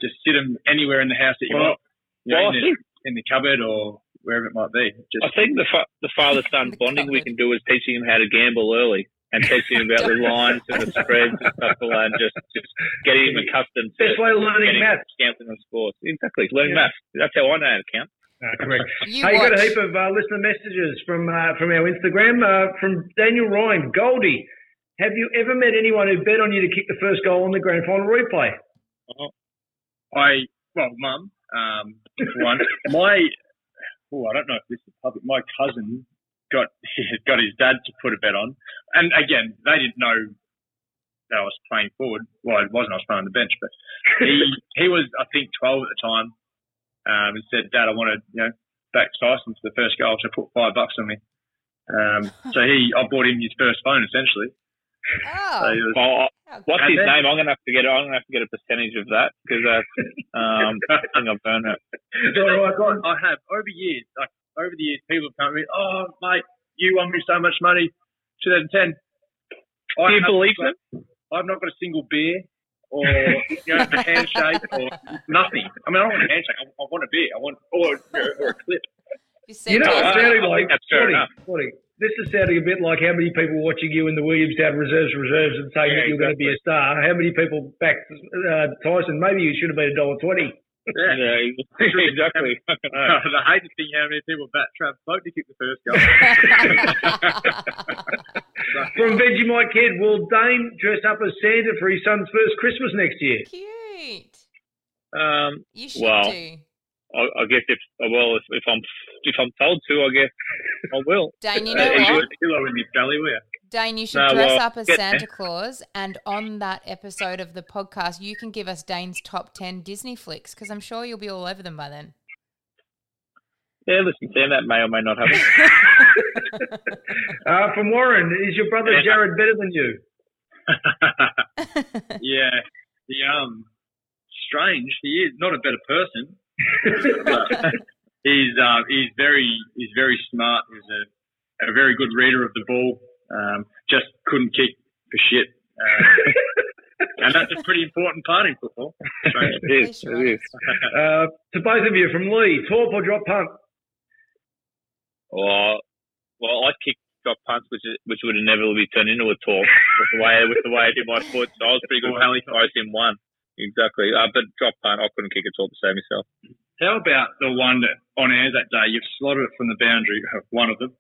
just sit them anywhere in the house that you Well, want, you know, well, I in, the, in the cupboard or wherever it might be. Just I think the fa- the father son bonding we can do is teaching him how to gamble early and teaching him about the lines and the spreads and stuff like that, and just just getting him accustomed to Best way of learning getting maths. gambling and sports. Exactly, learn Yeah. maths. That's how I know how to count. Ah, correct. you hey, got a heap of uh, listener messages from uh, from our Instagram uh, from Daniel Ryan. Goldie, have you ever met anyone who bet on you to kick the first goal on the grand final replay? Oh, I well, mum, um, one my. Oh, I don't know if this is public. My cousin got got his dad to put a bet on, and again, they didn't know that I was playing forward. Well, it wasn't. I was playing on the bench, but he he was I think 12 at the time, um, and said, "Dad, I want to you know back Tyson for the first goal, so put five bucks on me." Um, so he, I bought him his first phone essentially. Oh, So he was, Well, what's And his then- name? I'm gonna have to get. I'm gonna have to get a percentage of that because that's. Um, I think I've earned it. So I, got, I have over years, like over the years, people have come to me, oh mate, you won me so much money. 2010. Do you have- believe them? I've not got a single beer or you know, a handshake or nothing. I mean, I don't want a handshake. I, I want a beer. I want or, or a clip. you, You know, it's sounding I like think that's fair Scotty, enough. Scotty, this is sounding a bit like how many people watching you in the Williamstown reserves reserves and saying Yeah, that you're going to be a star. How many people backed uh, Tyson? Maybe you should have been a dollar twenty. Yeah. Yeah, exactly. the hated thing, how many people bat Trav Cloke to kick the first goal. From Vegemite Kid, will Dane dress up as Santa for his son's first Christmas next year? Cute. Um, You should Well, do. I, I guess if well, if, if I'm if I'm told to, I guess I will. Dane, you Uh, know you what? got a pillow in your belly, will you? Dane, you should No, dress well, up as Santa there. Claus, and on that episode of the podcast, you can give us Dane's top ten Disney flicks because I'm sure you'll be all over them by then. Yeah, listen, Sam, that may or may not happen. Uh, from Warren, is your brother Yeah. Jared better than you? yeah, he um, strange. He is not a better person. But he's uh, he's very he's very smart. He's a, a very good reader of the ball. Um, just couldn't kick for shit. Uh, and that's a pretty important part in football. It is. It is. Uh, to both of you, from Lee, torp or drop punt? Well, well, I kicked drop punts, which is, which would inevitably turn into a torp with the way with the way I did my foot. So I was pretty good. Or Pally close in one. Exactly. Uh, but drop punt, I couldn't kick a torp to save myself. How about the one that on air that day you've slotted it from the boundary, of one of them.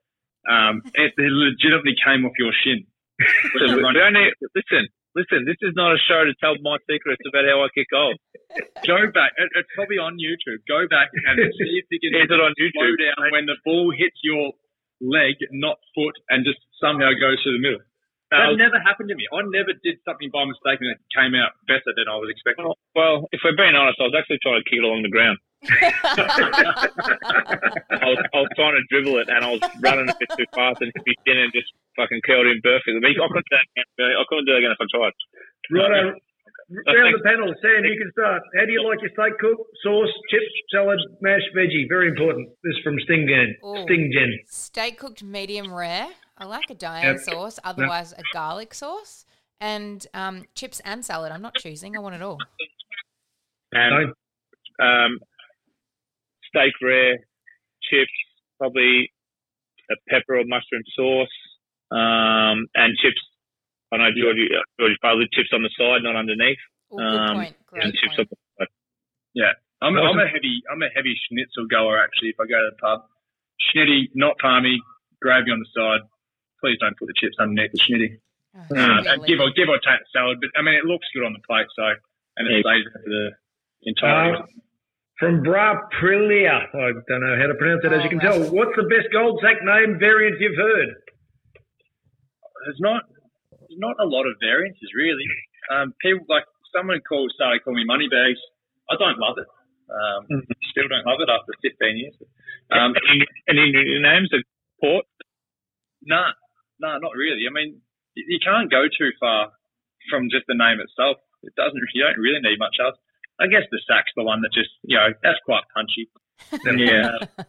Um, it, it legitimately came off your shin. So we we only, listen, listen. This is not a show to tell my secrets about how I kick goals. Go back. It, it's probably on YouTube. Go back and see if you can Is it on slow YouTube? down when the ball hits your leg, not foot, and just somehow goes through the middle. That Uh, never happened to me. I never did something by mistake and it came out better than I was expecting. Well, well, if we're being honest, I was actually trying to kick it along the ground. I was, I was trying to dribble it and I was running a bit too fast and hit my chin and just fucking curled in perfectly. But I couldn't do that again. I couldn't do that again if I tried. Righto. Round the panel. Sam, you can start. How do you like your steak cook? Sauce, chips, salad, mashed veggie. Very important. This is from Sting Gen. Ooh. Sting Gen. Steak cooked medium rare. I like a Diane Yep. sauce, otherwise a garlic sauce, and um, chips and salad. I'm not choosing. I want it all. And um, steak rare, chips, probably a pepper or mushroom sauce, um, and chips. I know Georgie, uh, Georgie probably chips on the side, not underneath. Oh, good Um, point. and Great chips point. on the side. Yeah, I'm, I'm a heavy, I'm a heavy schnitzel goer actually. If I go to the pub, schnitty, not palmy, gravy on the side. Please don't put the chips underneath the schnitty. Oh, Uh, that'd and be give or give or take the salad, but I mean it looks good on the plate, so and it Yeah. stays for the entire. Uh, from Bra Prilia. I don't know how to pronounce it, as you can tell. What's the best Goldsack name variant you've heard? there's not there's not a lot of variances really. Um, people like someone called started calling me money bags. I don't love it. Um, still don't love it after 15 years. Um, Any, any new names? A port? nah, nah, not really. I mean, you, you can't go too far from just the name itself. It doesn't. You don't really need much else. I guess the sack's the one that just you know that's quite punchy. Yeah. Uh,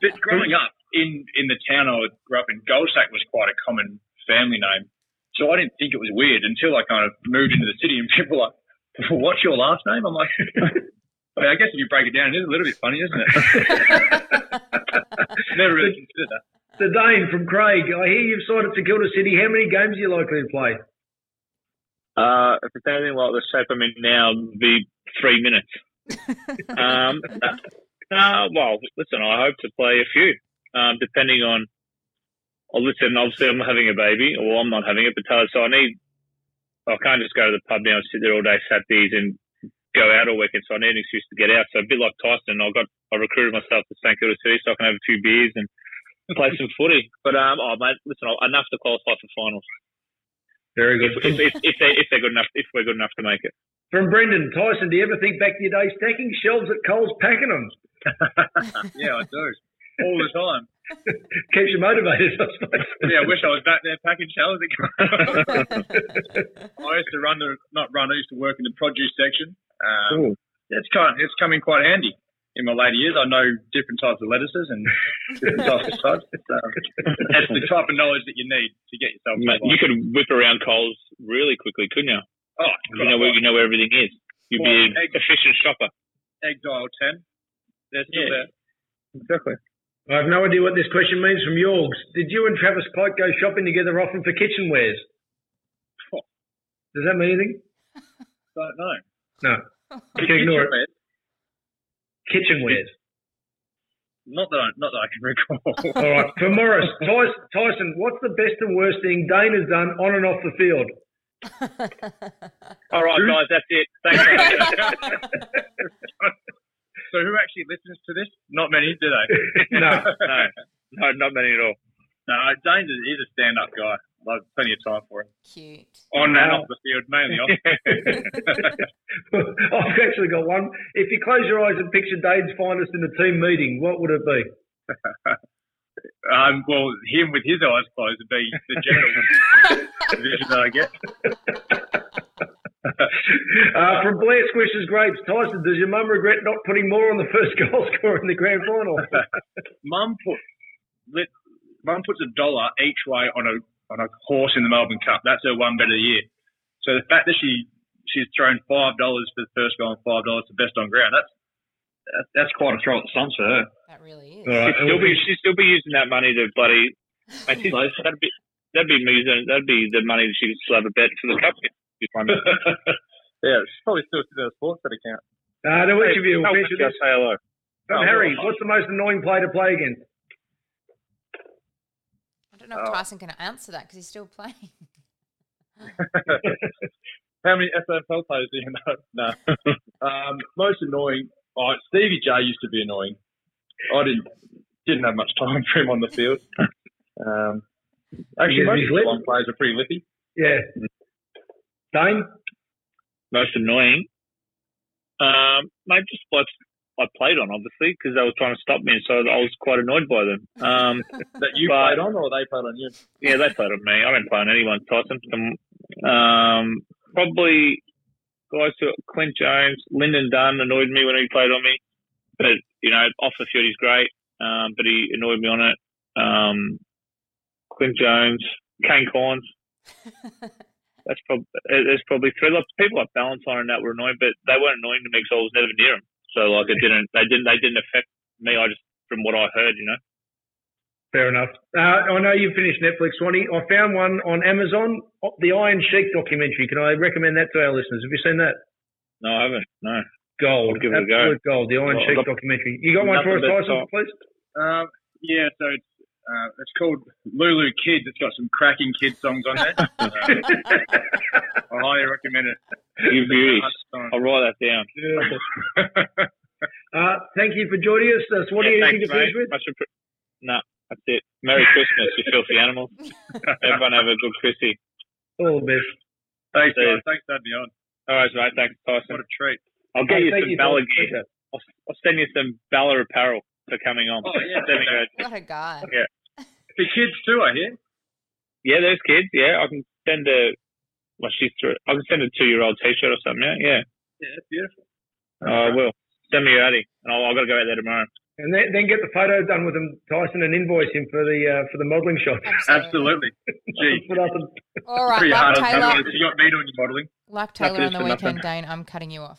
but growing up in in the town I grew up in, Goldsack was quite a common family name. So I didn't think it was weird until I kind of moved into the city and people were like, "What's your last name?" I'm like, I, mean, I guess if you break it down, it is a little bit funny, isn't it? Never really considered that. The Dane from Craig. I hear you've signed at St Kilda City. How many games are you likely to play? Uh, if it's anything like the shape I'm in now, it'd be three minutes. um, uh, well, listen, I hope to play a few, um, depending on oh, listen, obviously I'm having a baby, or I'm not having it, but Taylor, so I need, I can't just go to the pub now and sit there all day Saturdays and go out all weekend, so I need an excuse to get out. So a bit like Tyson, I got, I recruited myself to St Kilda City so I can have a few beers and play some footy. But um, oh mate, listen, enough to qualify for finals. Very good. If, if, if, they, if they're good enough, if we're good enough to make it. From Brendan Tyson, do you ever think back to your days stacking shelves at Coles, packing them? yeah, I do all the time. Keeps you motivated, I suppose. Yeah, I wish I was back there packing shelves again. I used to run the not run. I used to work in the produce section. Um, Cool. It's kind it's coming quite handy in my later years. I know different types of lettuces and different types of stuff. It's, um, the type of knowledge that you need to get yourself. Mate, you could whip around Coles really quickly, couldn't you? Oh, You know where you know where everything is. You'd be an egg- efficient shopper. egg dial ten. They're still Yeah. there. Exactly. I have no idea what this question means from Yorgs. Did you and Travis Pike go shopping together often for kitchenwares? Does that mean anything? I Don't know. No. You can ignore it. Kitchenware? Kitchenwares. Not that I, not that I can recall. All right. For Morris, Tyson, Tyson, what's the best and worst thing Dane has done on and off the field? All right, guys, that's it. Thanks. so who actually listens to this? Not many, do they? No. no, no, not many at all. No, Dane's is a stand-up guy. I've plenty of time for him. Cute. On and off the field, mainly off. I've actually got one. If you close your eyes and picture Dane's finest in a team meeting, what would it be? um, well, him with his eyes closed would be the general vision that I get. Uh, from Blair Squishes Grapes, Tyson, does your mum regret not putting more on the first goal scorer in the grand final? Mum put lit, Mum puts a dollar each way on a on a horse in the Melbourne Cup. That's her one bet of the year. So the fact that she she's thrown five dollars for the first goal and five dollars for best on ground, that's that, that's quite a throw at the sun for her. That really is. All right. she'll be she'd still be using that money to bloody. mate, she's- that'd be that'd be using that'd be the money that she could still have a bet for the cup. She's won it. Yeah, she's probably still sitting in a sports bet account. Uh, to each of you, we'll finish with just say hello. From Oh, Harry, what's the most annoying player to play against? I don't know if Tyson can answer that because he's still playing. How many SFL players do you know? No. um, most annoying. Oh, Stevie J used to be annoying. I didn't didn't have much time for him on the field. Um, actually, most he's of the lit. long players are pretty lippy. Yeah. Dane? Most annoying. Um, mate, just blokes I played on, obviously, because they were trying to stop me, so I was quite annoyed by them. Um, That you But- played on, or they played on you? yeah, they played on me. I didn't play on anyone, Tyson. Um, um, probably guys who Clint Jones, Lynden Dunn annoyed me when he played on me, but you know, off the field he's great, um, but he annoyed me on it. Um, Clint Jones, Kane Cornes. That's probably there's probably three. Like people like Ballantyne and that were annoying, but they weren't annoying to me because I was never near them. So like it didn't, they didn't, they didn't affect me. I just from what I heard, you know. Fair enough. Uh, I know you've finished Netflix, Swanee. I found one on Amazon, the Iron Sheik documentary. Can I recommend that to our listeners? Have you seen that? No, I haven't. No. Gold. I'll give it a go. Absolute gold. The Iron Well, Sheik look, documentary. You got one for us, Tyson, top. please? Um, yeah, so it's uh, it's called LooLoo Kids. It's got some cracking kid songs on there. Uh, I highly recommend it. You beauty. I'll write that down. Uh, thank you for joining us. Uh, Swanee, Yeah, anything thanks, to finish mate. with? Much appre- no, that's it. Merry Christmas, you filthy animals. Everyone have a good Chrissy. All the best. Thanks, guys. Thanks for having me on. All right, mate. Thanks, Tyson. What a treat. I'll get Hey, you some you, Balla gear. I'll, I'll send you some Balla apparel for coming on. Oh, yeah. Send a- What a guy. Yeah. For kids too, I hear. yeah, there's kids. Yeah, I can send a. Well, she's through. I can send a two-year-old T-shirt or something. Yeah, yeah. Yeah, that's beautiful. Oh, I will. Send me your Addy, and I'll, I've got to go out there tomorrow. And then, then get the photo done with him, Tyson, and invoice him for the uh, for the modelling shot. Absolutely. Gee, Put up and All right, pretty like Taylor, You got me doing your modelling. like Taylor on the for nothing. weekend, Dane, I'm cutting you off.